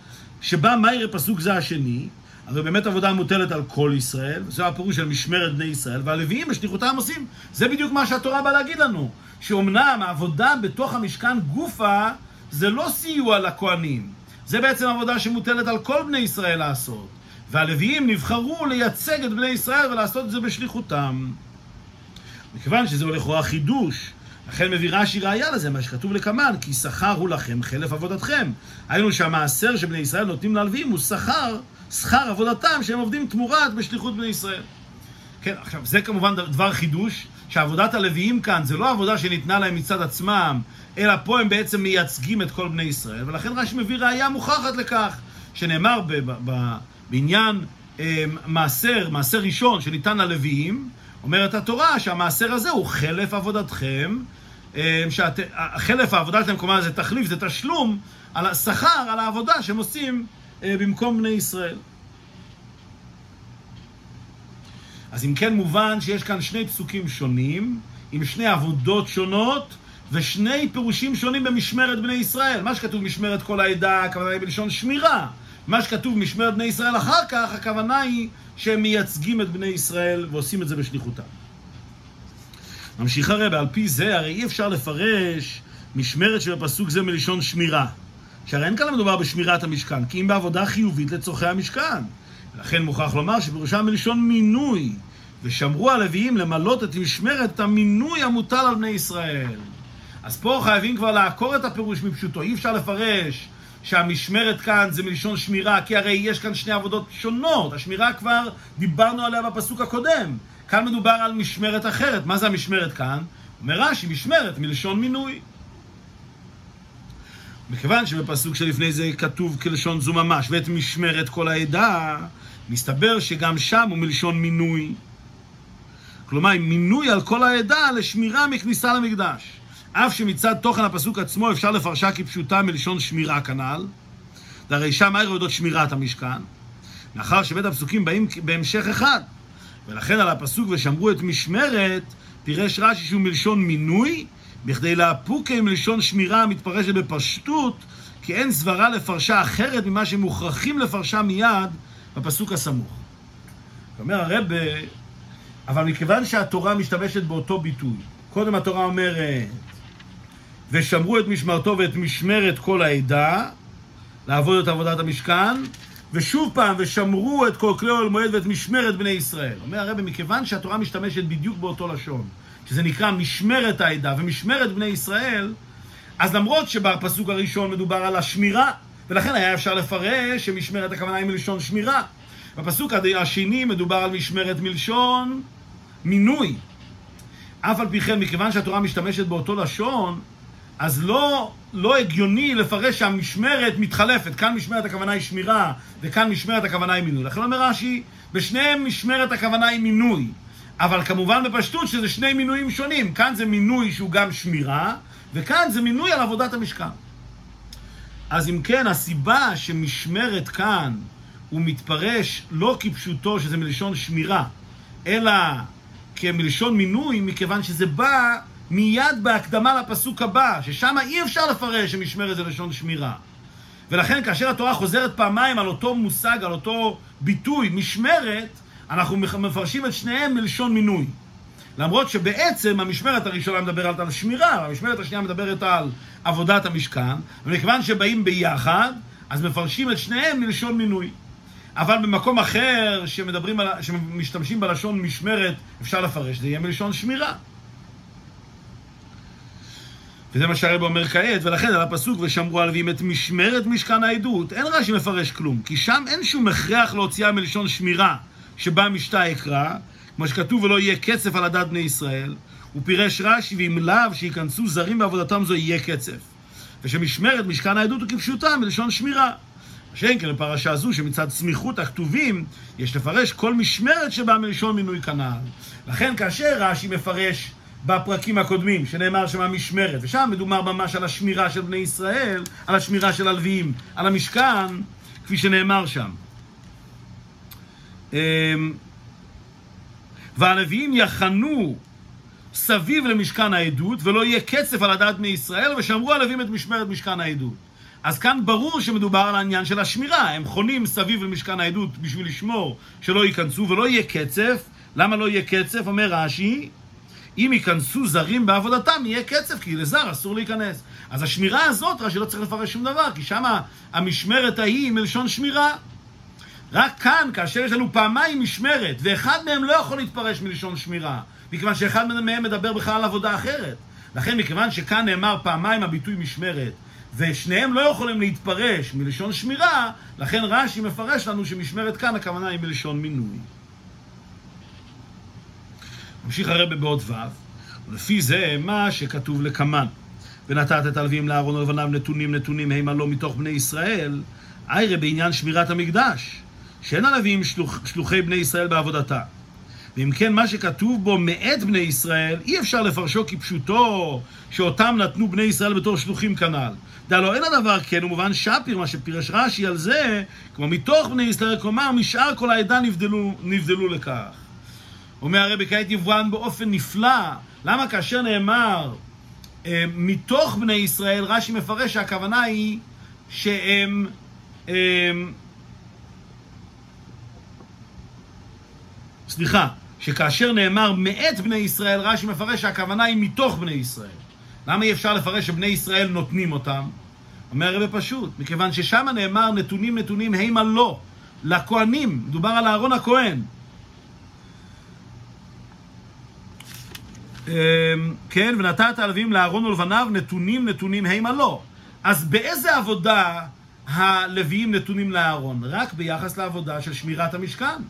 שבה מה יראה פסוק זה השני, הרי באמת עבודה מוטלת על כל ישראל, זה הפירוש של משמרת בני ישראל, והלוויים בשליחותם עושים. זה בדיוק מה שהתורה באה להגיד לנו, שאומנם העבודה בתוך המשכן גופה זה לא סיוע לכהנים, זה בעצם עבודה שמוטלת על כל בני ישראל לעשות. והלוויים נבחרו לייצג את בני ישראל ולעשות את זה בשליחותם. מכיוון שזה לכאורה חידוש, לכן מביא רש"י ראיה לזה, מה שכתוב לקמן, כי שכר הוא לכם חלף עבודתכם. היינו שהמעשר שבני ישראל נותנים ללוויים הוא שכר, שכר עבודתם שהם עובדים תמורת בשליחות בני ישראל. כן, עכשיו, זה כמובן דבר חידוש, שעבודת הלוויים כאן זה לא עבודה שניתנה להם מצד עצמם, אלא פה הם בעצם מייצגים את כל בני ישראל, ולכן רש"י מביא ראיה מוכחת לכך, שנאמר ב- ב- בעניין אה, מעשר, מעשר ראשון שניתן ללוויים, אומרת התורה שהמעשר הזה הוא חלף עבודתכם, אה, שאת, חלף העבודה שלהם, כלומר זה תחליף, זה תשלום על השכר, על העבודה שהם עושים אה, במקום בני ישראל. אז אם כן מובן שיש כאן שני פסוקים שונים, עם שני עבודות שונות, ושני פירושים שונים במשמרת בני ישראל. מה שכתוב משמרת כל העדה, היא בלשון שמירה. מה שכתוב משמרת בני ישראל אחר כך, הכוונה היא שהם מייצגים את בני ישראל ועושים את זה בשליחותם. ממשיך הרבה, על פי זה הרי אי אפשר לפרש משמרת שבפסוק זה מלשון שמירה. שהרי אין כאן מדובר בשמירת המשכן, כי אם בעבודה חיובית לצורכי המשכן. ולכן מוכרח לומר שפירושם מלשון מינוי, ושמרו הלוויים למלות את משמרת המינוי המוטל על בני ישראל. אז פה חייבים כבר לעקור את הפירוש מפשוטו, אי אפשר לפרש שהמשמרת כאן זה מלשון שמירה, כי הרי יש כאן שני עבודות שונות. השמירה כבר דיברנו עליה בפסוק הקודם. כאן מדובר על משמרת אחרת. מה זה המשמרת כאן? אומר רש"י, משמרת מלשון מינוי. מכיוון שבפסוק שלפני זה כתוב כלשון זו ממש, ואת משמרת כל העדה, מסתבר שגם שם הוא מלשון מינוי. כלומר, מינוי על כל העדה לשמירה מכניסה למקדש. אף שמצד תוכן הפסוק עצמו אפשר לפרשה כפשוטה מלשון שמירה כנ"ל, והרי שם מהר יודעות שמירת המשכן, מאחר שבית הפסוקים באים בהמשך אחד, ולכן על הפסוק ושמרו את משמרת, פירש רש"י שהוא מלשון מינוי, בכדי לאפוקי מלשון שמירה המתפרשת בפשטות, כי אין סברה לפרשה אחרת ממה שמוכרחים לפרשה מיד בפסוק הסמוך. אומר הרב, אבל מכיוון שהתורה משתמשת באותו ביטוי, קודם התורה אומרת, ושמרו את משמרתו ואת משמרת כל העדה, לעבוד את עבודת המשכן, ושוב פעם, ושמרו את כל כלי אוהל מועד ואת משמרת בני ישראל. אומר הרב, מכיוון שהתורה משתמשת בדיוק באותו לשון, שזה נקרא משמרת העדה ומשמרת בני ישראל, אז למרות שבפסוק הראשון מדובר על השמירה, ולכן היה אפשר לפרש שמשמרת הכוונה היא מלשון שמירה. בפסוק השני מדובר על משמרת מלשון מינוי. אף על פי כן, מכיוון שהתורה משתמשת באותו לשון, אז לא, לא הגיוני לפרש שהמשמרת מתחלפת. כאן משמרת הכוונה היא שמירה, וכאן משמרת הכוונה היא מינוי. לכן אומר רש"י, בשניהם משמרת הכוונה היא מינוי. אבל כמובן בפשטות שזה שני מינויים שונים. כאן זה מינוי שהוא גם שמירה, וכאן זה מינוי על עבודת המשכן. אז אם כן, הסיבה שמשמרת כאן הוא מתפרש לא כפשוטו שזה מלשון שמירה, אלא כמלשון מינוי, מכיוון שזה בא מיד בהקדמה לפסוק הבא, ששם אי אפשר לפרש שמשמרת זה לשון שמירה. ולכן כאשר התורה חוזרת פעמיים על אותו מושג, על אותו ביטוי, משמרת, אנחנו מפרשים את שניהם מלשון מינוי. למרות שבעצם המשמרת הראשונה מדברת על שמירה, והמשמרת השנייה מדברת על עבודת המשכן, ומכיוון שבאים ביחד, אז מפרשים את שניהם מלשון מינוי. אבל במקום אחר שמדברים על, שמשתמשים בלשון משמרת, אפשר לפרש, זה יהיה מלשון שמירה. וזה מה שהרב אומר כעת, ולכן על הפסוק ושמרו הלווים את משמרת משכן העדות, אין רש"י מפרש כלום, כי שם אין שום הכרח להוציאה מלשון שמירה, שבה משתה אקרא, כמו שכתוב ולא יהיה קצף על הדת בני ישראל, הוא פירש רש"י ואם לאו שייכנסו זרים בעבודתם זו יהיה קצף. ושמשמרת משכן העדות הוא כפשוטה מלשון שמירה. שאין כן בפרשה זו שמצד סמיכות הכתובים יש לפרש כל משמרת שבאה מלשון מינוי כנ"ל. לכן כאשר רש"י מפרש בפרקים הקודמים, שנאמר שם המשמרת, ושם מדובר ממש על השמירה של בני ישראל, על השמירה של הלוויים, על המשכן, כפי שנאמר שם. אמ, והלוויים יחנו סביב למשכן העדות, ולא יהיה קצף על הדעת בני ישראל, ושמרו הלוויים את משמרת משכן העדות. אז כאן ברור שמדובר על העניין של השמירה. הם חונים סביב למשכן העדות בשביל לשמור שלא ייכנסו ולא יהיה קצף. למה לא יהיה קצף? אומר רש"י, אם ייכנסו זרים בעבודתם, יהיה קצף, כי לזר אסור להיכנס. אז השמירה הזאת, רש"י לא צריך לפרש שום דבר, כי שם המשמרת ההיא היא מלשון שמירה. רק כאן, כאשר יש לנו פעמיים משמרת, ואחד מהם לא יכול להתפרש מלשון שמירה, מכיוון שאחד מהם מדבר בכלל על עבודה אחרת. לכן, מכיוון שכאן נאמר פעמיים הביטוי משמרת, ושניהם לא יכולים להתפרש מלשון שמירה, לכן רש"י מפרש לנו שמשמרת כאן הכוונה היא מלשון מינוי. ממשיך הרבה בעוד ו', ולפי זה מה שכתוב לקמן. ונתת את הלווים לאהרון ולבניו נתונים נתונים המה לא מתוך בני ישראל, איירה בעניין שמירת המקדש, שאין הלווים שלוח, שלוחי בני ישראל בעבודתה. ואם כן, מה שכתוב בו מאת בני ישראל, אי אפשר לפרשו כפשוטו, שאותם נתנו בני ישראל בתור שלוחים כנ"ל. דע לו, אין הדבר כן, הוא מובן שפיר, מה שפירש רש"י על זה, כמו מתוך בני ישראל, כלומר, משאר כל העדה נבדלו, נבדלו לכך. אומר הרבי, כעת יבואן באופן נפלא. למה כאשר נאמר אה, מתוך בני ישראל, רש"י מפרש שהכוונה היא שהם... אה, סליחה, שכאשר נאמר מאת בני ישראל, רש"י מפרש שהכוונה היא מתוך בני ישראל. למה אי אפשר לפרש שבני ישראל נותנים אותם? אומר הרבי פשוט, מכיוון ששם נאמר נתונים נתונים הימה לא, לכהנים, מדובר על אהרון הכהן. כן, ונתת הלווים לאהרון ולבניו נתונים נתונים הימה לא. אז באיזה עבודה הלוויים נתונים לאהרון? רק ביחס לעבודה של שמירת המשכן.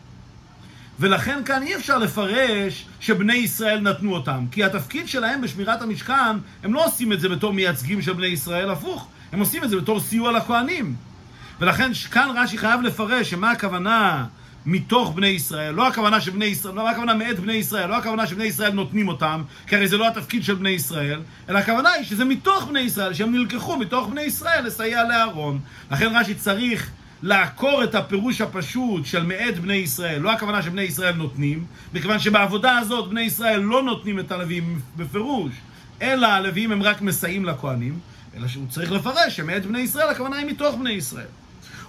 ולכן כאן אי אפשר לפרש שבני ישראל נתנו אותם. כי התפקיד שלהם בשמירת המשכן, הם לא עושים את זה בתור מייצגים של בני ישראל, הפוך. הם עושים את זה בתור סיוע לכהנים. ולכן כאן רש"י חייב לפרש שמה הכוונה מתוך בני ישראל, לא הכוונה שבני ישראל, לא הכוונה מאת בני ישראל, לא הכוונה שבני ישראל נותנים אותם, כי הרי זה לא התפקיד של בני ישראל, אלא הכוונה היא שזה מתוך בני ישראל, שהם נלקחו מתוך בני ישראל לסייע לאהרון. לכן רש"י צריך לעקור את הפירוש הפשוט של מאת בני ישראל, לא הכוונה שבני ישראל נותנים, מכיוון שבעבודה הזאת בני ישראל לא נותנים את הלווים בפירוש, אלא הלווים הם רק מסייעים לכהנים, אלא שהוא צריך לפרש שמאת בני ישראל הכוונה היא מתוך בני ישראל.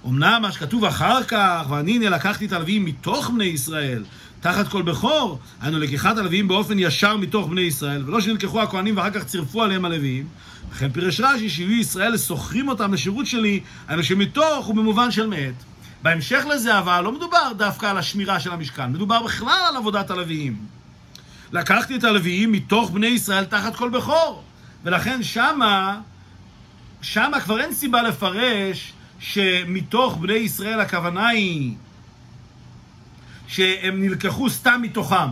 אמנם מה שכתוב אחר כך, ואני הנה לקחתי את הלווים מתוך בני ישראל, תחת כל בכור, היינו לקיחת הלווים באופן ישר מתוך בני ישראל, ולא שנלקחו הכהנים ואחר כך צירפו עליהם הלווים. לכן פירש רש"י שיהיו ישראל שוכרים אותם לשירות שלי, היינו שמתוך ובמובן של מאת. בהמשך לזה אבל לא מדובר דווקא על השמירה של המשכן, מדובר בכלל על עבודת הלוויים. לקחתי את הלוויים מתוך בני ישראל תחת כל בכור, ולכן שמה, שמה כבר אין סיבה לפרש שמתוך בני ישראל הכוונה היא שהם נלקחו סתם מתוכם.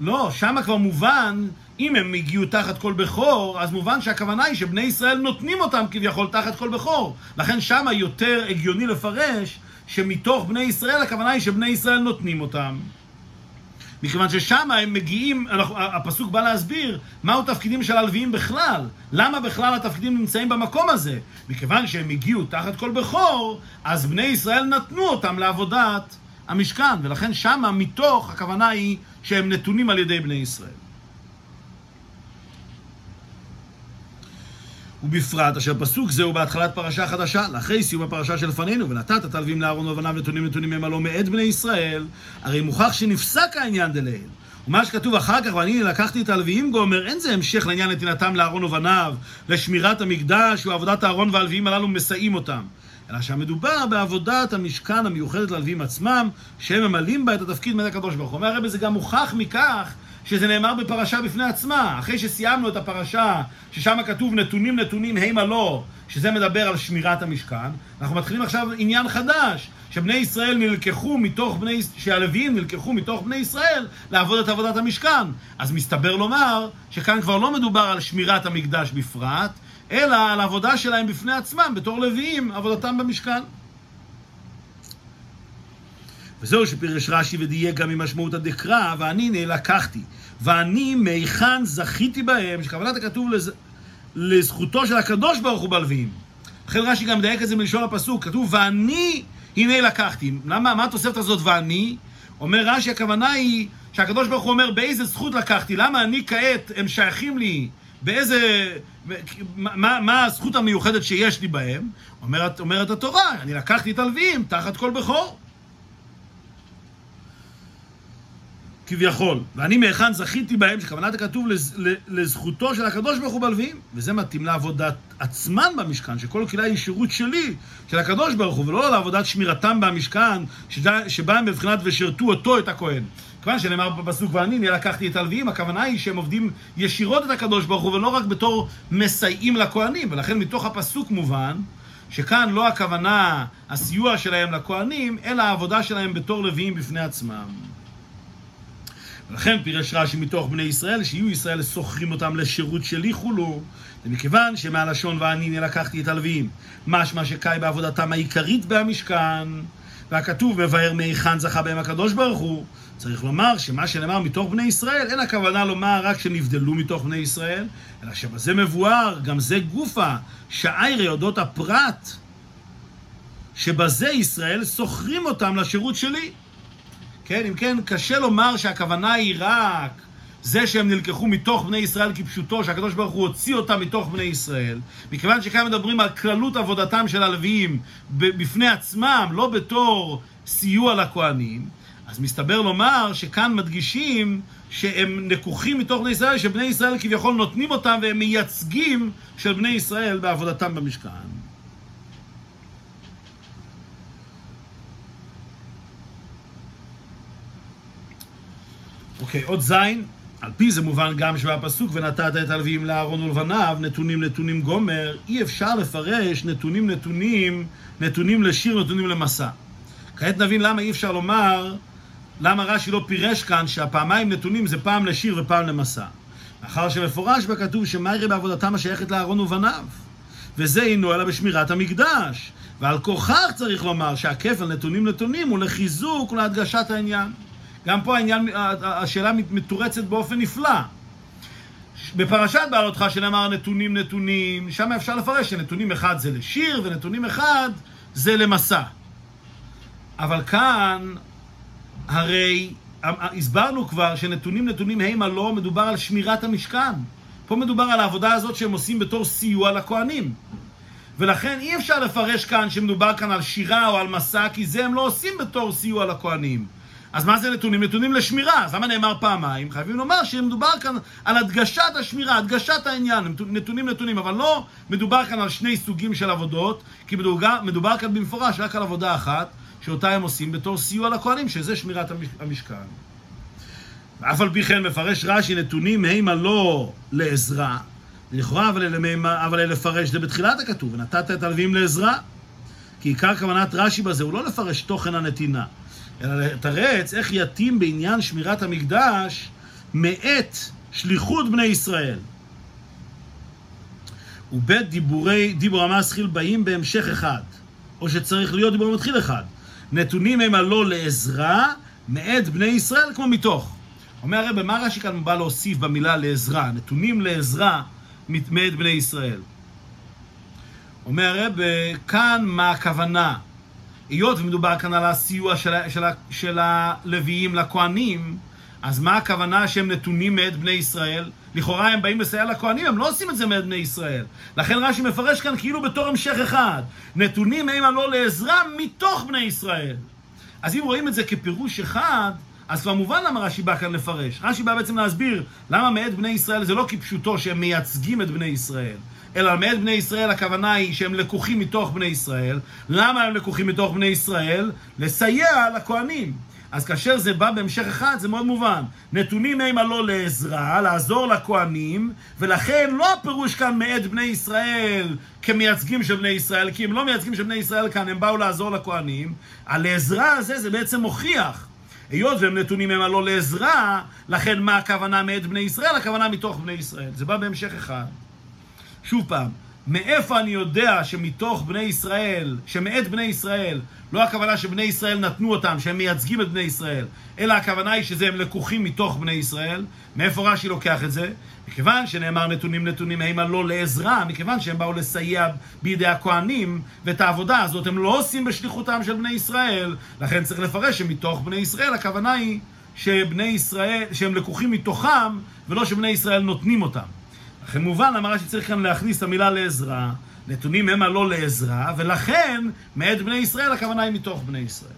לא, שם כבר מובן, אם הם הגיעו תחת כל בכור, אז מובן שהכוונה היא שבני ישראל נותנים אותם כביכול תחת כל בכור. לכן שם יותר הגיוני לפרש שמתוך בני ישראל הכוונה היא שבני ישראל נותנים אותם. מכיוון ששם הם מגיעים, הפסוק בא להסביר מהו תפקידים של הלוויים בכלל. למה בכלל התפקידים נמצאים במקום הזה? מכיוון שהם הגיעו תחת כל בכור, אז בני ישראל נתנו אותם לעבודת המשכן, ולכן שמה מתוך הכוונה היא שהם נתונים על ידי בני ישראל. ובפרט אשר פסוק זהו בהתחלת פרשה חדשה, לאחרי סיום הפרשה שלפנינו, ונתת תלווים לאהרון ובניו נתונים נתונים הם הלא מאת בני ישראל, הרי מוכח שנפסק העניין דלעיל. ומה שכתוב אחר כך, ואני לקחתי את הלוויים גומר, אין זה המשך לעניין נתינתם לאהרון ובניו, לשמירת המקדש, ועבודת האהרון והלוויים הללו מסייעים אותם. אלא שהמדובר בעבודת המשכן המיוחדת ללווים עצמם, שהם ממלאים בה את התפקיד מאת הקדוש ברוך הוא. אומר הרבי, זה גם מוכח מכך שזה נאמר בפרשה בפני עצמה. אחרי שסיימנו את הפרשה, ששם כתוב נתונים נתונים המה לא, שזה מדבר על שמירת המשכן, אנחנו מתחילים עכשיו עניין חדש, שבני ישראל נלקחו מתוך בני, שהלוויים נלקחו מתוך בני ישראל לעבוד את עבודת המשכן. אז מסתבר לומר שכאן כבר לא מדובר על שמירת המקדש בפרט, אלא על העבודה שלהם בפני עצמם, בתור לוויים, עבודתם במשכן. וזהו שפירש רש"י ודייק גם ממשמעות הדקרא, ואני הנה לקחתי, ואני מהיכן זכיתי בהם, שכוונת הכתוב לז... לזכותו של הקדוש ברוך הוא בלוויים. לכן רש"י גם מדייק את זה מלשון הפסוק, כתוב ואני הנה לקחתי. למה, מה התוספת הזאת ואני? אומר רש"י, הכוונה היא שהקדוש ברוך הוא אומר באיזה זכות לקחתי, למה אני כעת, הם שייכים לי, באיזה... מה, מה הזכות המיוחדת שיש לי בהם? אומרת, אומרת התורה, אני לקחתי את הלוויים תחת כל בכור. כביכול. ואני מהיכן זכיתי בהם, שכוונת הכתוב לז, לזכותו של הקדוש ברוך הוא בלווים. וזה מתאים לעבודת עצמן במשכן, שכל כלי היא שירות שלי, של הקדוש ברוך הוא, ולא לעבודת שמירתם במשכן, שבה הם בבחינת ושרתו אותו, את הכהן. כיוון שנאמר בפסוק ואני לקחתי את הלוויים, הכוונה היא שהם עובדים ישירות את הקדוש ברוך הוא, ולא רק בתור מסייעים לכהנים. ולכן מתוך הפסוק מובן שכאן לא הכוונה הסיוע שלהם לכהנים, אלא העבודה שלהם בתור לוויים בפני עצמם. ולכן פירש רש"י מתוך בני ישראל, שיהיו ישראל שוכרים אותם לשירות שלי חולו, ומכיוון שמהלשון ואני לקחתי את הלווים, משמע שקאי בעבודתם העיקרית במשכן, והכתוב מבאר מהיכן זכה בהם הקדוש ברוך הוא, צריך לומר שמה שנאמר מתוך בני ישראל, אין הכוונה לומר רק שנבדלו מתוך בני ישראל, אלא שבזה מבואר, גם זה גופה, שאיירי אודות הפרט, שבזה ישראל שוכרים אותם לשירות שלי. כן, אם כן, קשה לומר שהכוונה היא רק זה שהם נלקחו מתוך בני ישראל כפשוטו, שהקדוש ברוך הוא הוציא אותם מתוך בני ישראל, מכיוון שכאן מדברים על כללות עבודתם של הלוויים בפני עצמם, לא בתור סיוע לכהנים, אז מסתבר לומר שכאן מדגישים שהם לקוחים מתוך בני ישראל, שבני ישראל כביכול נותנים אותם והם מייצגים של בני ישראל בעבודתם במשכן. אוקיי, עוד זין, על פי זה מובן גם שבפסוק ונתת את הלווים לאהרון ולבניו, נתונים נתונים גומר, אי אפשר לפרש נתונים נתונים, נתונים לשיר, נתונים למסע. כעת נבין למה אי אפשר לומר, למה רש"י לא פירש כאן שהפעמיים נתונים זה פעם לשיר ופעם למסע. מאחר שמפורש בה כתוב שמיירי בעבודתם השייכת לאהרון ובניו. וזה אינו אלא בשמירת המקדש. ועל כוכך צריך לומר שהכפל נתונים נתונים הוא לחיזוק ולהדגשת העניין. גם פה העניין, השאלה מתורצת באופן נפלא. בפרשת בעלותך שנאמר נתונים נתונים, שם אפשר לפרש שנתונים אחד זה לשיר ונתונים אחד זה למסע. אבל כאן, הרי הסברנו כבר שנתונים נתונים המה לא מדובר על שמירת המשכן. פה מדובר על העבודה הזאת שהם עושים בתור סיוע לכהנים. ולכן אי אפשר לפרש כאן שמדובר כאן על שירה או על מסע, כי זה הם לא עושים בתור סיוע לכהנים. אז מה זה נתונים? נתונים לשמירה. אז למה נאמר פעמיים? חייבים לומר שמדובר כאן על הדגשת השמירה, הדגשת העניין, נתונים נתונים, אבל לא מדובר כאן על שני סוגים של עבודות, כי מדובר, מדובר כאן במפורש רק על עבודה אחת, שאותה הם עושים בתור סיוע לכהנים, שזה שמירת המשכן. אף על פי כן מפרש רש"י נתונים המה לא לעזרה, לכאורה אבל אלה, אבל אלה לפרש זה בתחילת הכתוב, ונתת את הלווים לעזרה. כי עיקר כוונת רש"י בזה הוא לא לפרש תוכן הנתינה, אלא לתרץ איך יתאים בעניין שמירת המקדש מאת שליחות בני ישראל. ובית דיבורי, דיבור המסחיל באים בהמשך אחד, או שצריך להיות דיבור מתחיל אחד. נתונים הם הלא לעזרה מאת בני ישראל כמו מתוך. אומר הרב, מה רש"י כאן בא להוסיף במילה לעזרה? נתונים לעזרה מאת בני ישראל. אומר הרב, כאן מה הכוונה? היות ומדובר כאן על הסיוע של, של, של הלוויים לכהנים, אז מה הכוונה שהם נתונים מאת בני ישראל? לכאורה הם באים לסייע לכהנים, הם לא עושים את זה מאת בני ישראל. לכן רש"י מפרש כאן כאילו בתור המשך אחד. נתונים הם הלא לעזרה מתוך בני ישראל. אז אם רואים את זה כפירוש אחד, אז כבר מובן למה רש"י בא כאן לפרש. רש"י בא בעצם להסביר למה מאת בני ישראל זה לא כפשוטו שהם מייצגים את בני ישראל, אלא מאת בני ישראל הכוונה היא שהם לקוחים מתוך בני ישראל. למה הם לקוחים מתוך בני ישראל? לסייע לכהנים. אז כאשר זה בא בהמשך אחד, זה מאוד מובן. נתונים הם הלא לעזרה, לעזור לכהנים, ולכן לא הפירוש כאן מאת בני ישראל כמייצגים של בני ישראל, כי הם לא מייצגים של בני ישראל כאן, הם באו לעזור לכהנים. על העזרה הזה זה בעצם מוכיח. היות והם נתונים הם הלא לעזרה, לכן מה הכוונה מאת בני ישראל? הכוונה מתוך בני ישראל. זה בא בהמשך אחד. שוב פעם, מאיפה אני יודע שמתוך בני ישראל, שמאת בני ישראל, לא הכוונה שבני ישראל נתנו אותם, שהם מייצגים את בני ישראל, אלא הכוונה היא שזה הם לקוחים מתוך בני ישראל. מאיפה רש"י לוקח את זה? מכיוון שנאמר נתונים נתונים המה לא לעזרה, מכיוון שהם באו לסייע בידי הכהנים, ואת העבודה הזאת הם לא עושים בשליחותם של בני ישראל, לכן צריך לפרש שמתוך בני ישראל הכוונה היא שבני ישראל, שהם לקוחים מתוכם, ולא שבני ישראל נותנים אותם. לכן מובן למה רש"י צריך כאן להכניס את המילה לעזרה, נתונים המה לא לעזרה, ולכן מאת בני ישראל הכוונה היא מתוך בני ישראל.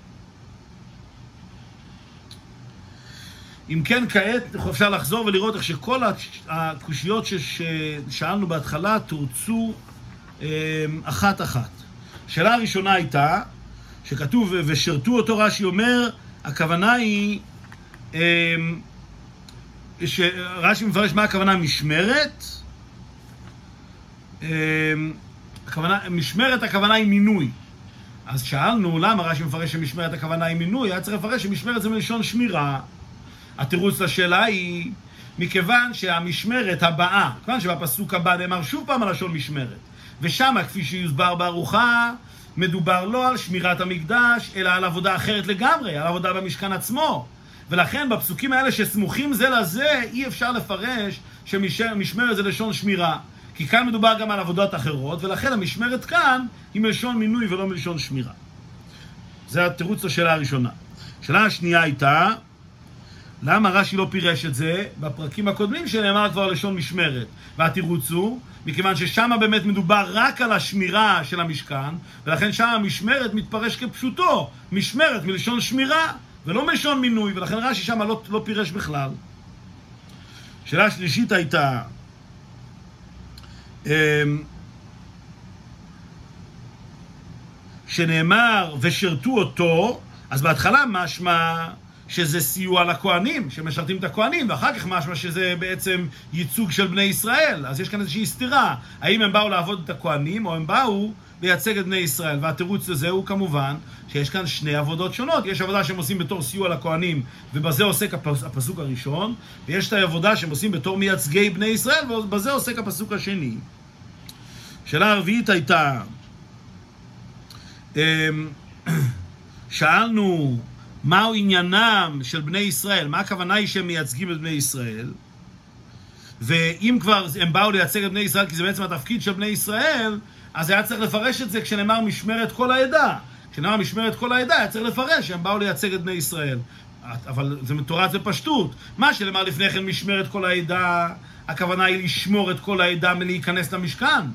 אם כן, כעת אפשר לחזור ולראות איך שכל הקושיות ששאלנו בהתחלה תורצו אמ, אחת-אחת. השאלה הראשונה הייתה, שכתוב ושרתו אותו, רש"י אומר, הכוונה היא, אמ, רש"י מפרש מה הכוונה משמרת, אמ, הכוונה, משמרת הכוונה היא מינוי. אז שאלנו למה רש"י מפרש שמשמרת הכוונה היא מינוי, היה צריך לפרש שמשמרת זה מלשון שמירה. התירוץ לשאלה היא, מכיוון שהמשמרת הבאה, כיוון שבפסוק הבא נאמר שוב פעם הלשון משמרת, ושם, כפי שיוסבר בארוחה, מדובר לא על שמירת המקדש, אלא על עבודה אחרת לגמרי, על עבודה במשכן עצמו. ולכן בפסוקים האלה שסמוכים זה לזה, אי אפשר לפרש שמשמרת זה לשון שמירה. כי כאן מדובר גם על עבודות אחרות, ולכן המשמרת כאן היא מלשון מינוי ולא מלשון שמירה. זה התירוץ לשאלה הראשונה. השאלה השנייה הייתה, למה רש"י לא פירש את זה בפרקים הקודמים שנאמר כבר לשון משמרת? והתירוץ הוא, מכיוון ששם באמת מדובר רק על השמירה של המשכן, ולכן שם המשמרת מתפרש כפשוטו, משמרת מלשון שמירה, ולא מלשון מינוי, ולכן רש"י שם לא, לא פירש בכלל. שאלה שלישית הייתה, אמ, שנאמר ושרתו אותו, אז בהתחלה משמע שזה סיוע לכהנים, שמשרתים את הכהנים, ואחר כך משמע שזה בעצם ייצוג של בני ישראל. אז יש כאן איזושהי סתירה. האם הם באו לעבוד את הכהנים, או הם באו לייצג את בני ישראל? והתירוץ לזה הוא כמובן שיש כאן שני עבודות שונות. יש עבודה שהם עושים בתור סיוע לכהנים, ובזה עוסק הפס, הפסוק הראשון, ויש את העבודה שהם עושים בתור מייצגי בני ישראל, ובזה עוסק הפסוק השני. שאלה הרביעית הייתה, אמ, שאלנו מהו עניינם של בני ישראל, מה הכוונה היא שהם מייצגים את בני ישראל, ואם כבר הם באו לייצג את בני ישראל כי זה בעצם התפקיד של בני ישראל, אז היה צריך לפרש את זה כשנאמר משמרת כל העדה. כשנאמר משמרת כל העדה, היה צריך לפרש שהם באו לייצג את בני ישראל. אבל זה מתורץ בפשטות. מה שנאמר לפני כן משמרת כל העדה, הכוונה היא לשמור את כל העדה מלהיכנס למשכן.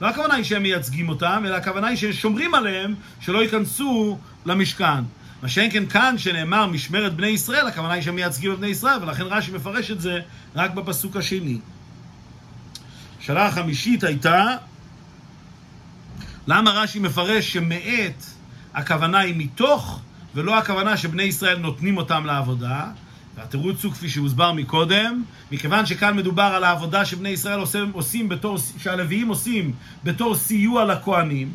לא הכוונה היא שהם מייצגים אותם, אלא הכוונה היא ששומרים עליהם שלא ייכנסו למשכן. מה שאין כן כאן, שנאמר משמרת בני ישראל, הכוונה היא שהם מייצגים את בני ישראל, ולכן רש"י מפרש את זה רק בפסוק השני. השאלה החמישית הייתה, למה רש"י מפרש שמאת הכוונה היא מתוך, ולא הכוונה שבני ישראל נותנים אותם לעבודה? והתירוץ הוא כפי שהוסבר מקודם, מכיוון שכאן מדובר על העבודה שבני ישראל עושים, עושים בתור, שהלוויים עושים בתור סיוע לכהנים,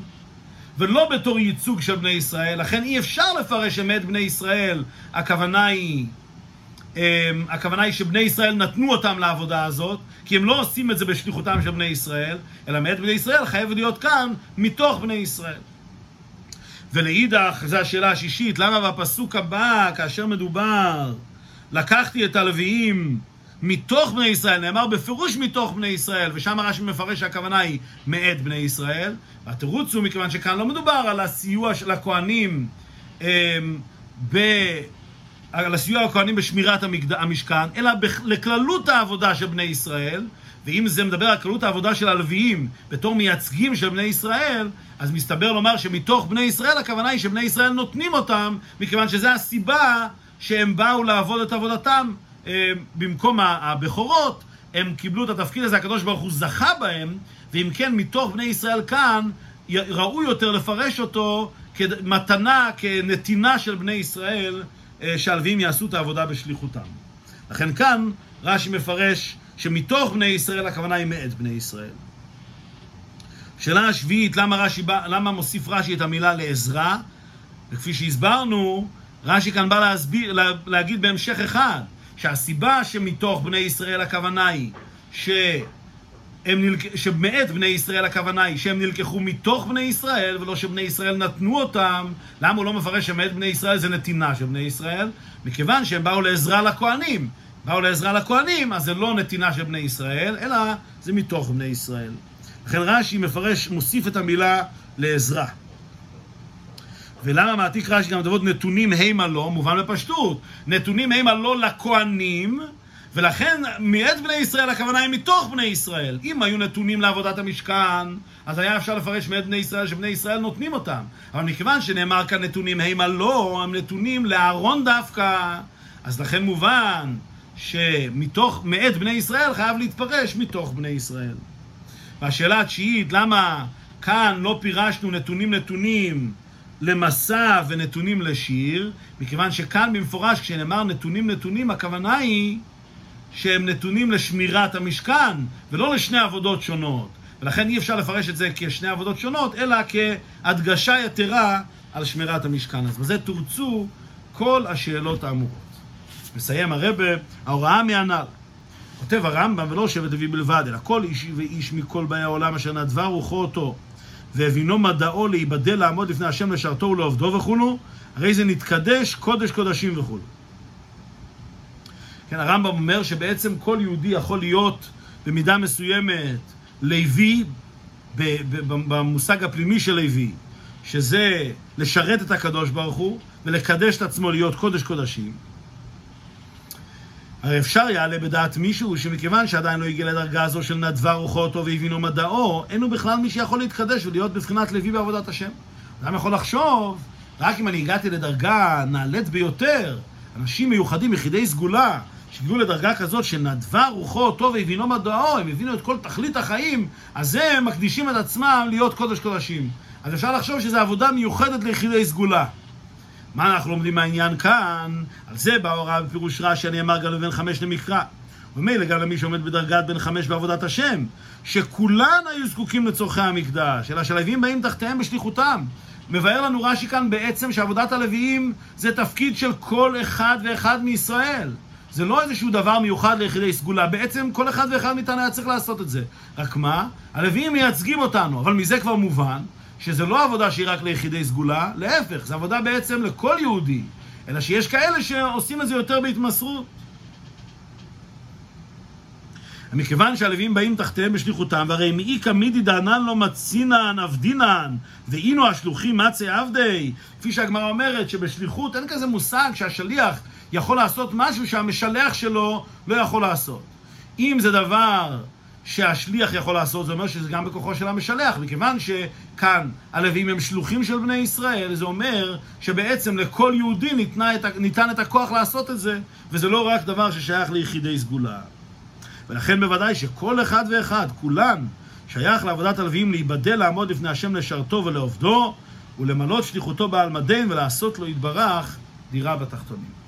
ולא בתור ייצוג של בני ישראל, לכן אי אפשר לפרש אמת בני ישראל, הכוונה היא, הכוונה היא שבני ישראל נתנו אותם לעבודה הזאת, כי הם לא עושים את זה בשליחותם של בני ישראל, אלא מאת בני ישראל חייב להיות כאן מתוך בני ישראל. ולאידך, זו השאלה השישית, למה בפסוק הבא, כאשר מדובר לקחתי את הלוויים מתוך בני ישראל, נאמר בפירוש מתוך בני ישראל, ושם רש"י מפרש שהכוונה היא מאת בני ישראל. והתירוץ הוא מכיוון שכאן לא מדובר על הסיוע של הכהנים, אמ, ב... על הסיוע לכהנים בשמירת המקד... המשכן, אלא לכללות העבודה של בני ישראל, ואם זה מדבר על כללות העבודה של הלוויים בתור מייצגים של בני ישראל, אז מסתבר לומר שמתוך בני ישראל הכוונה היא שבני ישראל נותנים אותם, מכיוון שזו הסיבה שהם באו לעבוד את עבודתם אה, במקום הבכורות, הם קיבלו את התפקיד הזה, הקדוש ברוך הוא זכה בהם, ואם כן, מתוך בני ישראל כאן, ראוי יותר לפרש אותו כמתנה, כנתינה של בני ישראל, שהלווים יעשו את העבודה בשליחותם. לכן כאן רש"י מפרש שמתוך בני ישראל הכוונה היא מאת בני ישראל. שאלה השביעית, למה, רש"י, למה מוסיף רש"י את המילה לעזרה? וכפי שהסברנו, רש"י כאן בא להסביר, לה, להגיד בהמשך אחד, שהסיבה שמתוך בני ישראל הכוונה היא שהם נלק... שמאת בני ישראל הכוונה היא שהם נלקחו מתוך בני ישראל ולא שבני ישראל נתנו אותם. למה הוא לא מפרש שמאת בני ישראל זה נתינה של בני ישראל? מכיוון שהם באו לעזרה לכהנים. באו לעזרה לכהנים אז זה לא נתינה של בני ישראל אלא זה מתוך בני ישראל. לכן רש"י מפרש, מוסיף את המילה לעזרה. ולמה מעתיק רש"י גם דבות נתונים המה לא, מובן בפשטות. נתונים המה לא לכהנים, ולכן מאת בני ישראל הכוונה היא מתוך בני ישראל. אם היו נתונים לעבודת המשכן, אז היה אפשר לפרש מאת בני ישראל שבני ישראל נותנים אותם. אבל מכיוון שנאמר כאן נתונים המה לא, הם נתונים לאהרון דווקא, אז לכן מובן שמתוך, מאת בני ישראל חייב להתפרש מתוך בני ישראל. והשאלה התשיעית, למה כאן לא פירשנו נתונים נתונים למסע ונתונים לשיר, מכיוון שכאן במפורש כשנאמר נתונים נתונים, הכוונה היא שהם נתונים לשמירת המשכן, ולא לשני עבודות שונות. ולכן אי אפשר לפרש את זה כשני עבודות שונות, אלא כהדגשה יתרה על שמירת המשכן. אז בזה תורצו כל השאלות האמורות. מסיים הרבה, ההוראה מהנ"ל. כותב הרמב"ם, ולא שבט לוי בלבד, אלא כל איש ואיש מכל באי העולם אשר נדבה רוחו אותו והבינו מדעו להיבדל לעמוד לפני השם לשרתו ולעובדו וכולו, הרי זה נתקדש קודש קודשים וכולו. כן, הרמב"ם אומר שבעצם כל יהודי יכול להיות במידה מסוימת לוי, במושג הפנימי של לוי, שזה לשרת את הקדוש ברוך הוא ולקדש את עצמו להיות קודש קודשים. הרי אפשר יעלה בדעת מישהו שמכיוון שעדיין לא הגיע לדרגה הזו של נדבה רוחו אותו והבינו מדעו, אין הוא בכלל מי שיכול להתקדש ולהיות בבחינת לוי בעבודת השם. אדם יכול לחשוב, רק אם אני הגעתי לדרגה נעלית ביותר, אנשים מיוחדים, יחידי סגולה, שהגיעו לדרגה כזאת שנדבה רוחו אותו והבינו מדעו, הם הבינו את כל תכלית החיים, אז הם מקדישים את עצמם להיות קודש קודשים. אז אפשר לחשוב שזו עבודה מיוחדת ליחידי סגולה. מה אנחנו לומדים מהעניין כאן? על זה בא הוראה בפירוש רש"י, אני אמר גם לבין חמש למקרא. ומילא גם למי שעומד בדרגת בין חמש בעבודת השם, שכולן היו זקוקים לצורכי המקדש, אלא שהלוויים באים תחתיהם בשליחותם. מבאר לנו רש"י כאן בעצם שעבודת הלוויים זה תפקיד של כל אחד ואחד מישראל. זה לא איזשהו דבר מיוחד ליחידי סגולה, בעצם כל אחד ואחד מאיתנו היה צריך לעשות את זה. רק מה? הלוויים מייצגים אותנו, אבל מזה כבר מובן שזה לא עבודה שהיא רק ליחידי סגולה, להפך, זו עבודה בעצם לכל יהודי, אלא שיש כאלה שעושים את זה יותר בהתמסרות. מכיוון שהלוויים באים תחתיהם בשליחותם, והרי מאיכא מידי דענן לא מצינן עבדינן, ואינו השלוחים מצי עבדי, כפי שהגמרא אומרת, שבשליחות אין כזה מושג שהשליח יכול לעשות משהו שהמשלח שלו לא יכול לעשות. אם זה דבר שהשליח יכול לעשות, זה אומר שזה גם בכוחו של המשלח, מכיוון שכאן הלווים הם שלוחים של בני ישראל, זה אומר שבעצם לכל יהודי ניתנה את, ניתן את הכוח לעשות את זה, וזה לא רק דבר ששייך ליחידי סגולה. ולכן בוודאי שכל אחד ואחד, כולן, שייך לעבודת הלווים להיבדל לעמוד לפני השם לשרתו ולעובדו, ולמלות שליחותו בעל מדין ולעשות לו יתברך דירה בתחתונים.